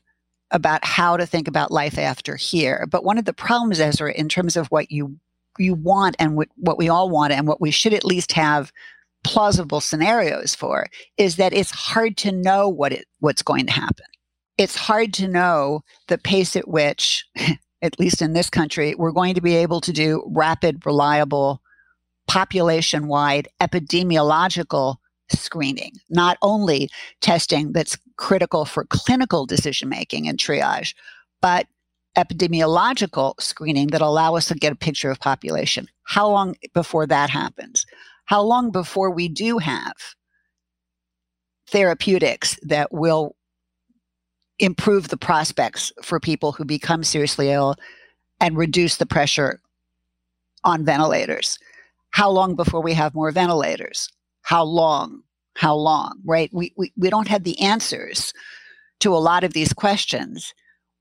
about how to think about life after here. But one of the problems, Ezra, in terms of what you you want and what, what we all want and what we should at least have plausible scenarios for is that it's hard to know what it what's going to happen. It's hard to know the pace at which, at least in this country, we're going to be able to do rapid, reliable, population wide epidemiological screening, not only testing that's critical for clinical decision making and triage, but epidemiological screening that allow us to get a picture of population. How long before that happens? How long before we do have therapeutics that will improve the prospects for people who become seriously ill and reduce the pressure on ventilators? How long before we have more ventilators? How long? How long, right? We, we, we don't have the answers to a lot of these questions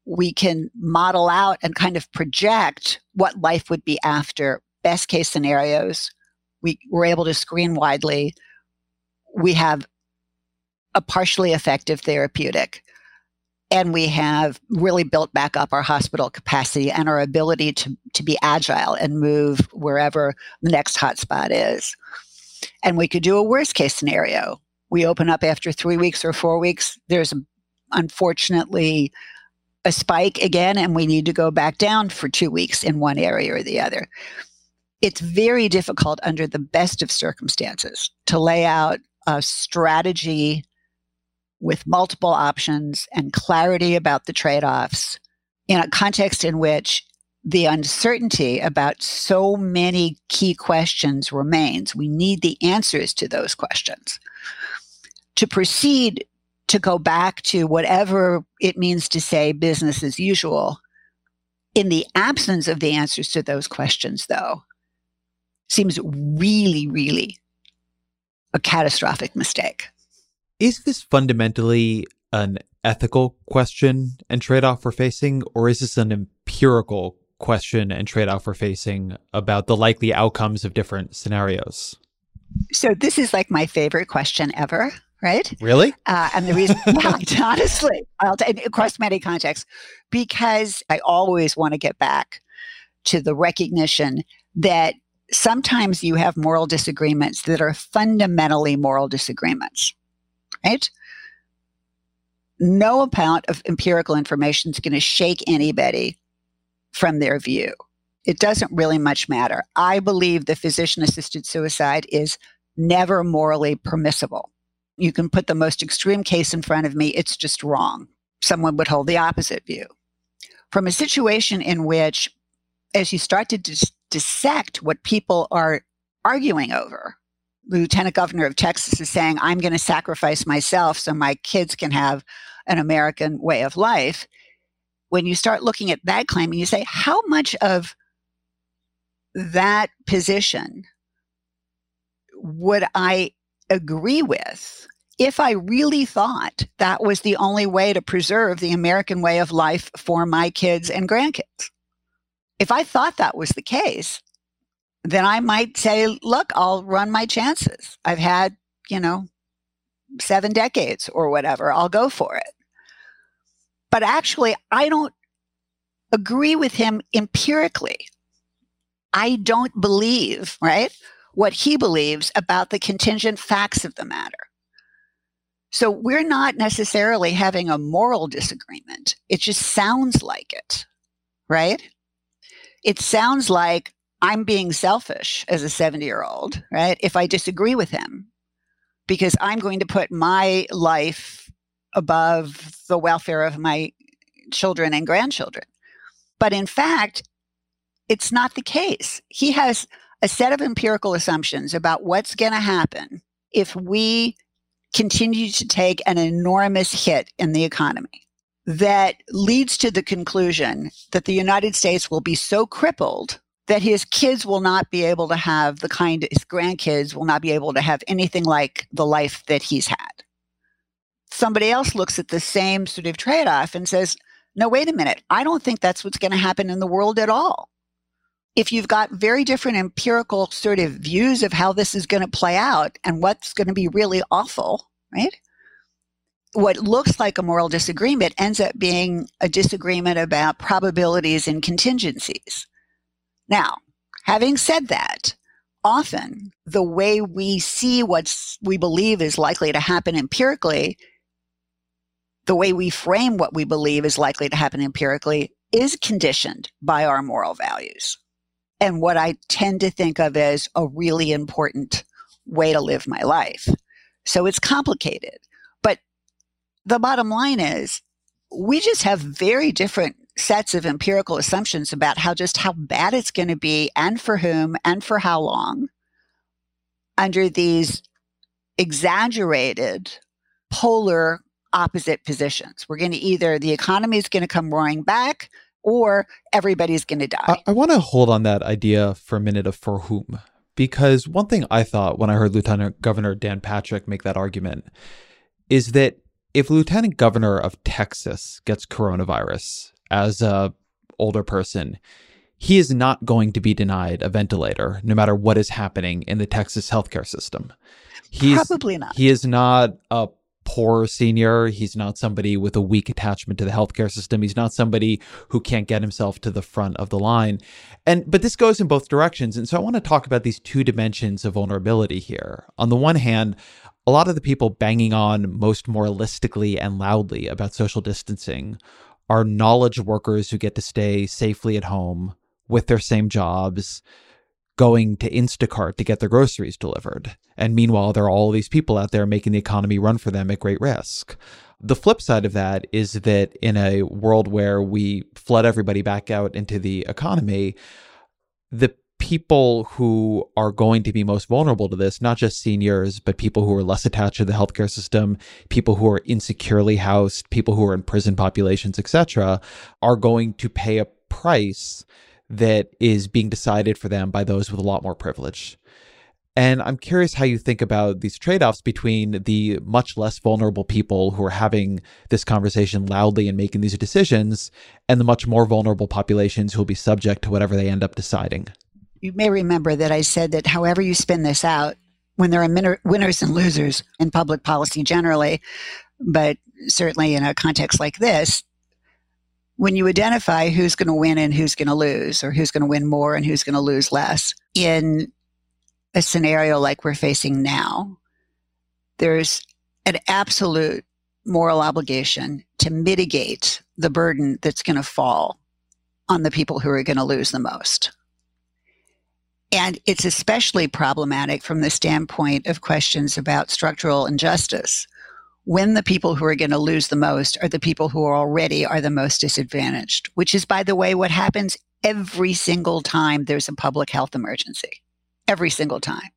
we can model out and kind of project what life would be after best case scenarios. We were able to screen widely. We have a partially effective therapeutic. And we have really built back up our hospital capacity and our ability to, to be agile and move wherever the next hotspot is. And we could do a worst case scenario. We open up after three weeks or four weeks. There's unfortunately a spike again and we need to go back down for two weeks in one area or the other. It's very difficult under the best of circumstances to lay out a strategy with multiple options and clarity about the trade offs in a context in which the uncertainty about so many key questions remains. We need the answers to those questions. To proceed to go back to whatever it means to say business as usual. In the absence of the answers to those questions, though, seems really, really a catastrophic mistake. Is this fundamentally an ethical question and trade off we're facing, or is this an empirical question and trade off we're facing about the likely outcomes of different scenarios? So, this is like my favorite question ever right? Really? Uh, and the reason, yeah, honestly, I'll t- across many contexts, because I always want to get back to the recognition that sometimes you have moral disagreements that are fundamentally moral disagreements, right? No amount of empirical information is going to shake anybody from their view. It doesn't really much matter. I believe the physician assisted suicide is never morally permissible you can put the most extreme case in front of me, it's just wrong. Someone would hold the opposite view. From a situation in which, as you start to dis- dissect what people are arguing over, lieutenant governor of Texas is saying, I'm going to sacrifice myself so my kids can have an American way of life. When you start looking at that claim and you say, how much of that position would I agree with if I really thought that was the only way to preserve the American way of life for my kids and grandkids. If I thought that was the case, then I might say, look, I'll run my chances. I've had, you know, seven decades or whatever. I'll go for it. But actually, I don't agree with him empirically. I don't believe, right? what he believes about the contingent facts of the matter. So we're not necessarily having a moral disagreement. It just sounds like it, right? It sounds like I'm being selfish as a 70 year old, right? If I disagree with him, because I'm going to put my life above the welfare of my children and grandchildren. But in fact, it's not the case. He has a set of empirical assumptions about what's going to happen if we continue to take an enormous hit in the economy that leads to the conclusion that the United States will be so crippled that his kids will not be able to have the kind his grandkids will not be able to have anything like the life that he's had. Somebody else looks at the same sort of trade off and says, no, wait a minute. I don't think that's what's going to happen in the world at all if you've got very different empirical sort of views of how this is going to play out and what's going to be really awful, right? What looks like a moral disagreement ends up being a disagreement about probabilities and contingencies. Now, having said that, often the way we see what we believe is likely to happen empirically, the way we frame what we believe is likely to happen empirically is conditioned by our moral values and what I tend to think of as a really important way to live my life. So it's complicated. The bottom line is we just have very different sets of empirical assumptions about how just how bad it's going to be and for whom and for how long under these exaggerated polar opposite positions. We're going to either the economy is going to come roaring back or everybody's going to die. I, I want to hold on that idea for a minute of for whom, because one thing I thought when I heard Lieutenant Governor Dan Patrick make that argument is that if Lieutenant Governor of Texas gets coronavirus as a older person, he is not going to be denied a ventilator no matter what is happening in the Texas healthcare system. He's, Probably not. He is not a poor senior. He's not somebody with a weak attachment to the healthcare system. He's not somebody who can't get himself to the front of the line. And but this goes in both directions. And so I want to talk about these two dimensions of vulnerability here. On the one hand, a lot of the people banging on most moralistically and loudly about social distancing are knowledge workers who get to stay safely at home with their same jobs going to Instacart to get their groceries delivered. And meanwhile, there are all these people out there making the economy run for them at great risk. The flip side of that is that in a world where we flood everybody back out into the economy, the people who are going to be most vulnerable to this, not just seniors, but people who are less attached to the healthcare system, people who are insecurely housed, people who are in prison populations, etc., are going to pay a price that is being decided for them by those with a lot more privilege. And I'm curious how you think about these trade offs between the much less vulnerable people who are having this conversation loudly and making these decisions and the much more vulnerable populations who will be subject to whatever they end up deciding. You may remember that I said that however you spin this out, when there are winners and losers in public policy generally, but certainly in a context like this, when you identify who's going to win and who's going to lose, or who's going to win more and who's going to lose less, in a scenario like we're facing now, there's an absolute moral obligation to mitigate the burden that's going to fall on the people who are going to lose the most. And it's especially problematic from the standpoint of questions about structural injustice when the people who are going to lose the most are the people who are already are the most disadvantaged, which is, by the way, what happens every single time there's a public health emergency. Every single time.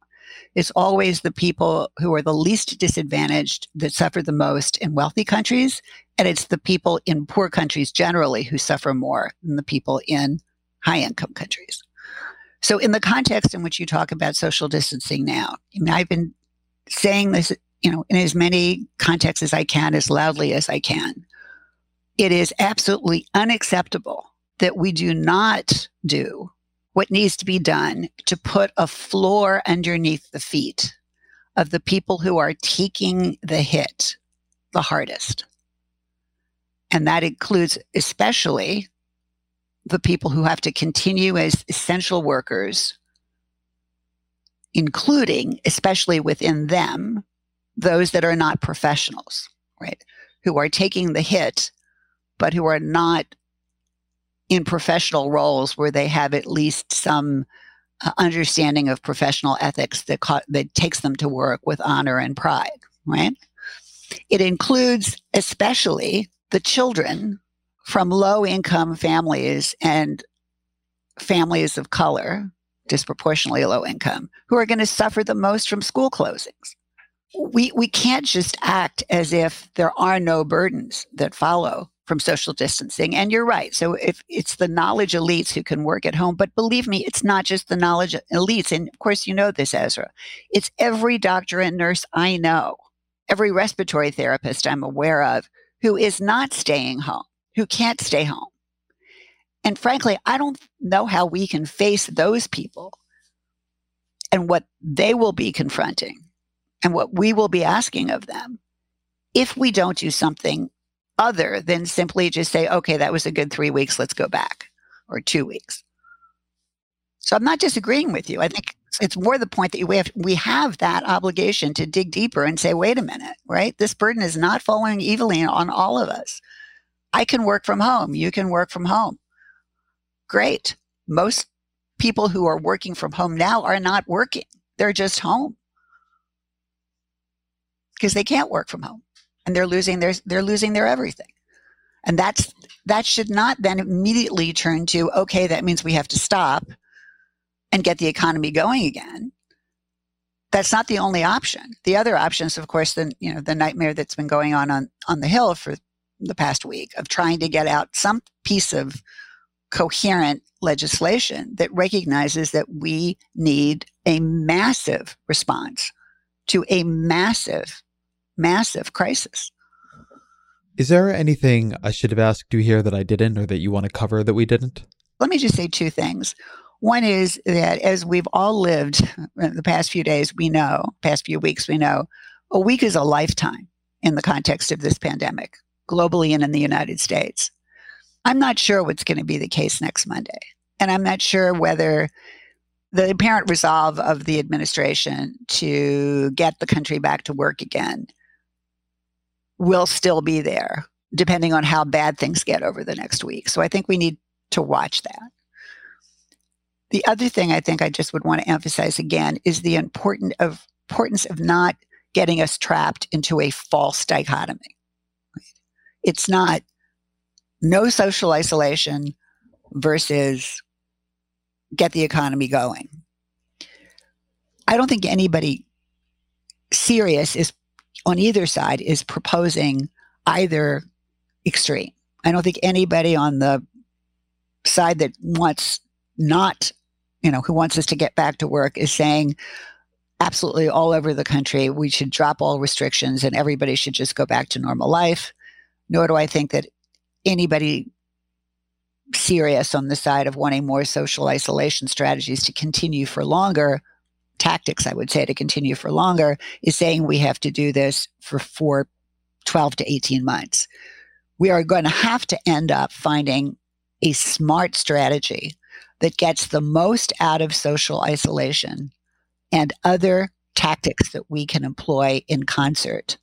It's always the people who are the least disadvantaged that suffer the most in wealthy countries. And it's the people in poor countries generally who suffer more than the people in high income countries. So, in the context in which you talk about social distancing now, I mean, I've been saying this you know, in as many contexts as I can, as loudly as I can. It is absolutely unacceptable that we do not do what needs to be done to put a floor underneath the feet of the people who are taking the hit the hardest. And that includes especially the people who have to continue as essential workers, including, especially within them, those that are not professionals, right? Who are taking the hit, but who are not in professional roles where they have at least some uh, understanding of professional ethics that, that takes them to work with honor and pride, right? It includes especially the children from low income families and families of color, disproportionately low income, who are going to suffer the most from school closings. We we can't just act as if there are no burdens that follow from social distancing and you're right. So if it's the knowledge elites who can work at home but believe me it's not just the knowledge elites and of course you know this ezra it's every doctor and nurse i know every respiratory therapist i'm aware of who is not staying home who can't stay home and frankly i don't know how we can face those people and what they will be confronting and what we will be asking of them if we don't do something other than simply just say, okay, that was a good three weeks, let's go back, or two weeks. So I'm not disagreeing with you. I think it's more the point that we have we have that obligation to dig deeper and say, wait a minute, right? This burden is not falling evenly on all of us. I can work from home. You can work from home. Great. Most people who are working from home now are not working. They're just home because they can't work from home and they're losing their they're losing their everything. And that's that should not then immediately turn to okay, that means we have to stop and get the economy going again. That's not the only option. The other option is, of course, the you know the nightmare that's been going on on on the Hill for the past week of trying to get out some piece of coherent legislation that recognizes that we need a massive response to a massive, massive crisis. Is there anything I should have asked you here that I didn't or that you want to cover that we didn't? Let me just say two things. One is that as we've all lived the past few days, we know, past few weeks, we know a week is a lifetime in the context of this pandemic, globally and in the United States. I'm not sure what's going to be the case next Monday. And I'm not sure whether the apparent resolve of the administration to get the country back to work again will still be there, depending on how bad things get over the next week. So I think we need to watch that. The other thing I think I just would want to emphasize again is the important of importance of not getting us trapped into a false dichotomy. It's not no social isolation versus get the economy going. I don't think anybody serious is on either side is proposing either extreme. I don't think anybody on the side that wants not, you know, who wants us to get back to work is saying absolutely all over the country we should drop all restrictions and everybody should just go back to normal life. Nor do I think that anybody serious on the side of wanting more social isolation strategies to continue for longer tactics i would say to continue for longer is saying we have to do this for for 12 to 18 months. We are going to have to end up finding a smart strategy that gets the most out of social isolation and other tactics that we can employ in concert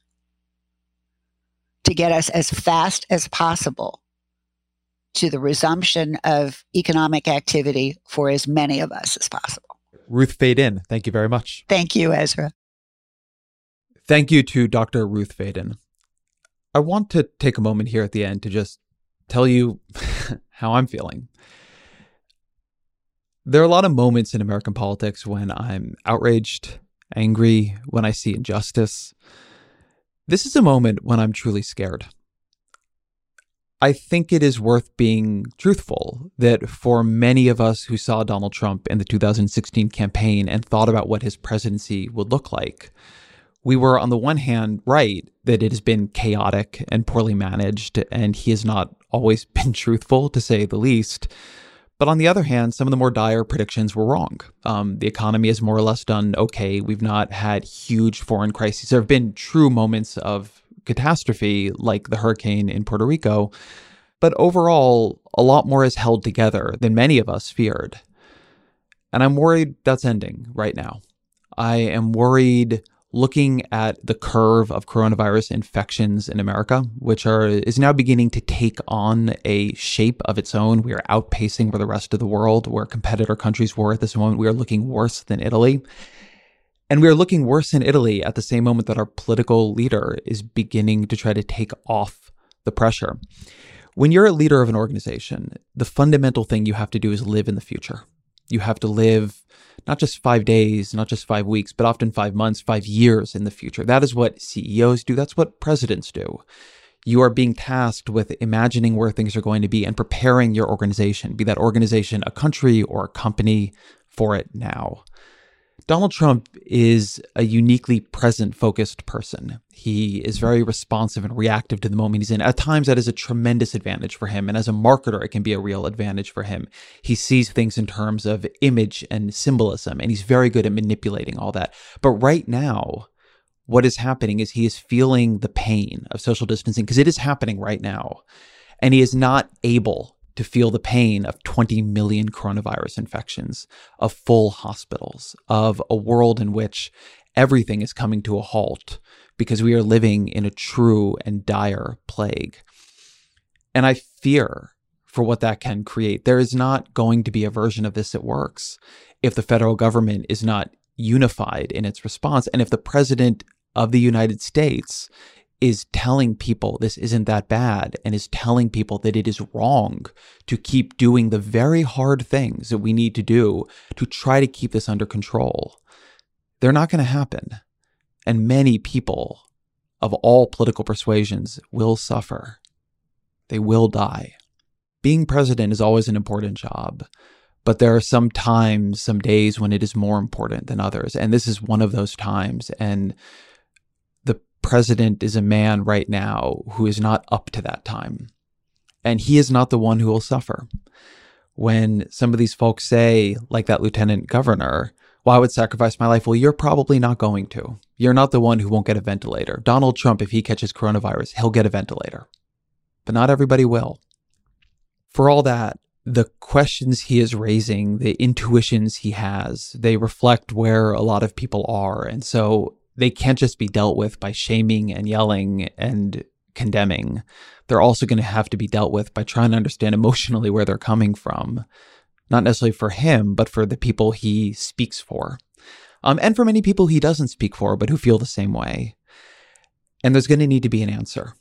to get us as fast as possible to the resumption of economic activity for as many of us as possible. Ruth Faden, thank you very much. Thank you, Ezra. Thank you to Dr. Ruth Faden. I want to take a moment here at the end to just tell you how I'm feeling. There are a lot of moments in American politics when I'm outraged, angry, when I see injustice. This is a moment when I'm truly scared. I think it is worth being truthful that for many of us who saw Donald Trump in the 2016 campaign and thought about what his presidency would look like, we were on the one hand right that it has been chaotic and poorly managed, and he has not always been truthful, to say the least. But on the other hand, some of the more dire predictions were wrong. Um, the economy has more or less done okay. We've not had huge foreign crises. There have been true moments of catastrophe, like the hurricane in Puerto Rico. But overall, a lot more is held together than many of us feared. And I'm worried that's ending right now. I am worried looking at the curve of coronavirus infections in America, which are is now beginning to take on a shape of its own. We are outpacing where the rest of the world, where competitor countries were at this moment. We are looking worse than Italy. And we are looking worse in Italy at the same moment that our political leader is beginning to try to take off the pressure. When you're a leader of an organization, the fundamental thing you have to do is live in the future. You have to live not just five days, not just five weeks, but often five months, five years in the future. That is what CEOs do. That's what presidents do. You are being tasked with imagining where things are going to be and preparing your organization, be that organization a country or a company, for it now. Donald Trump is a uniquely present focused person. He is very responsive and reactive to the moment he's in. At times, that is a tremendous advantage for him. And as a marketer, it can be a real advantage for him. He sees things in terms of image and symbolism, and he's very good at manipulating all that. But right now, what is happening is he is feeling the pain of social distancing because it is happening right now. And he is not able to feel the pain of 20 million coronavirus infections, of full hospitals, of a world in which everything is coming to a halt because we are living in a true and dire plague. And I fear for what that can create. There is not going to be a version of this that works if the federal government is not unified in its response. And if the president of the United States is telling people this isn't that bad and is telling people that it is wrong to keep doing the very hard things that we need to do to try to keep this under control. They're not going to happen. And many people of all political persuasions will suffer. They will die. Being president is always an important job, but there are some times, some days when it is more important than others. And this is one of those times. And president is a man right now who is not up to that time. And he is not the one who will suffer. When some of these folks say, like that lieutenant governor, well, I would sacrifice my life. Well, you're probably not going to. You're not the one who won't get a ventilator. Donald Trump, if he catches coronavirus, he'll get a ventilator. But not everybody will. For all that, the questions he is raising, the intuitions he has, they reflect where a lot of people are. And so they can't just be dealt with by shaming and yelling and condemning. They're also going to have to be dealt with by trying to understand emotionally where they're coming from, not necessarily for him, but for the people he speaks for. Um, and for many people he doesn't speak for, but who feel the same way. And there's going to need to be an answer.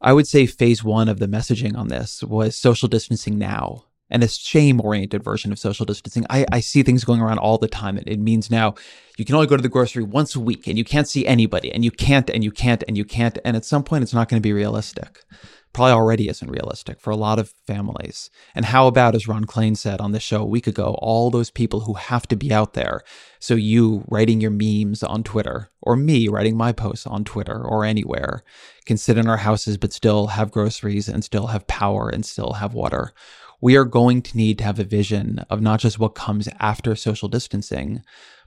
I would say phase one of the messaging on this was social distancing now and a shame oriented version of social distancing. I, I see things going around all the time. It, it means now you can only go to the grocery once a week and you can't see anybody and you can't and you can't and you can't. And at some point, it's not going to be realistic. Probably already isn't realistic for a lot of families. And how about, as Ron Klain said on the show a week ago, all those people who have to be out there? So you writing your memes on Twitter, or me writing my posts on Twitter or anywhere, can sit in our houses but still have groceries and still have power and still have water we are going to need to have a vision of not just what comes after social distancing,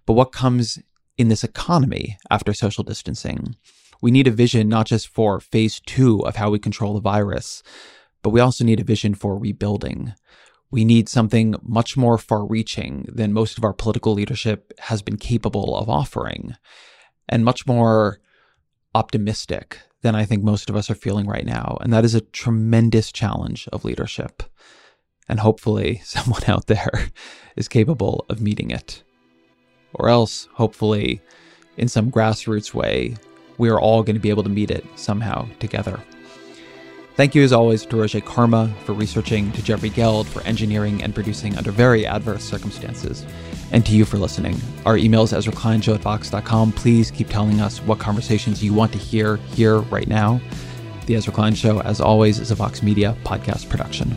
but what comes in this economy after social distancing. We need a vision not just for phase two of how we control the virus, but we also need a vision for rebuilding. We need something much more far reaching than most of our political leadership has been capable of offering, and much more optimistic than I think most of us are feeling right now. And that is a tremendous challenge of leadership. And hopefully, someone out there is capable of meeting it. Or else, hopefully, in some grassroots way, we are all going to be able to meet it somehow together. Thank you, as always, to Roger Karma for researching, to Jeffrey Geld for engineering and producing under very adverse circumstances, and to you for listening. Our email is EzraKleinShow at Vox.com. Please keep telling us what conversations you want to hear here right now. The Ezra Klein Show, as always, is a Vox Media podcast production.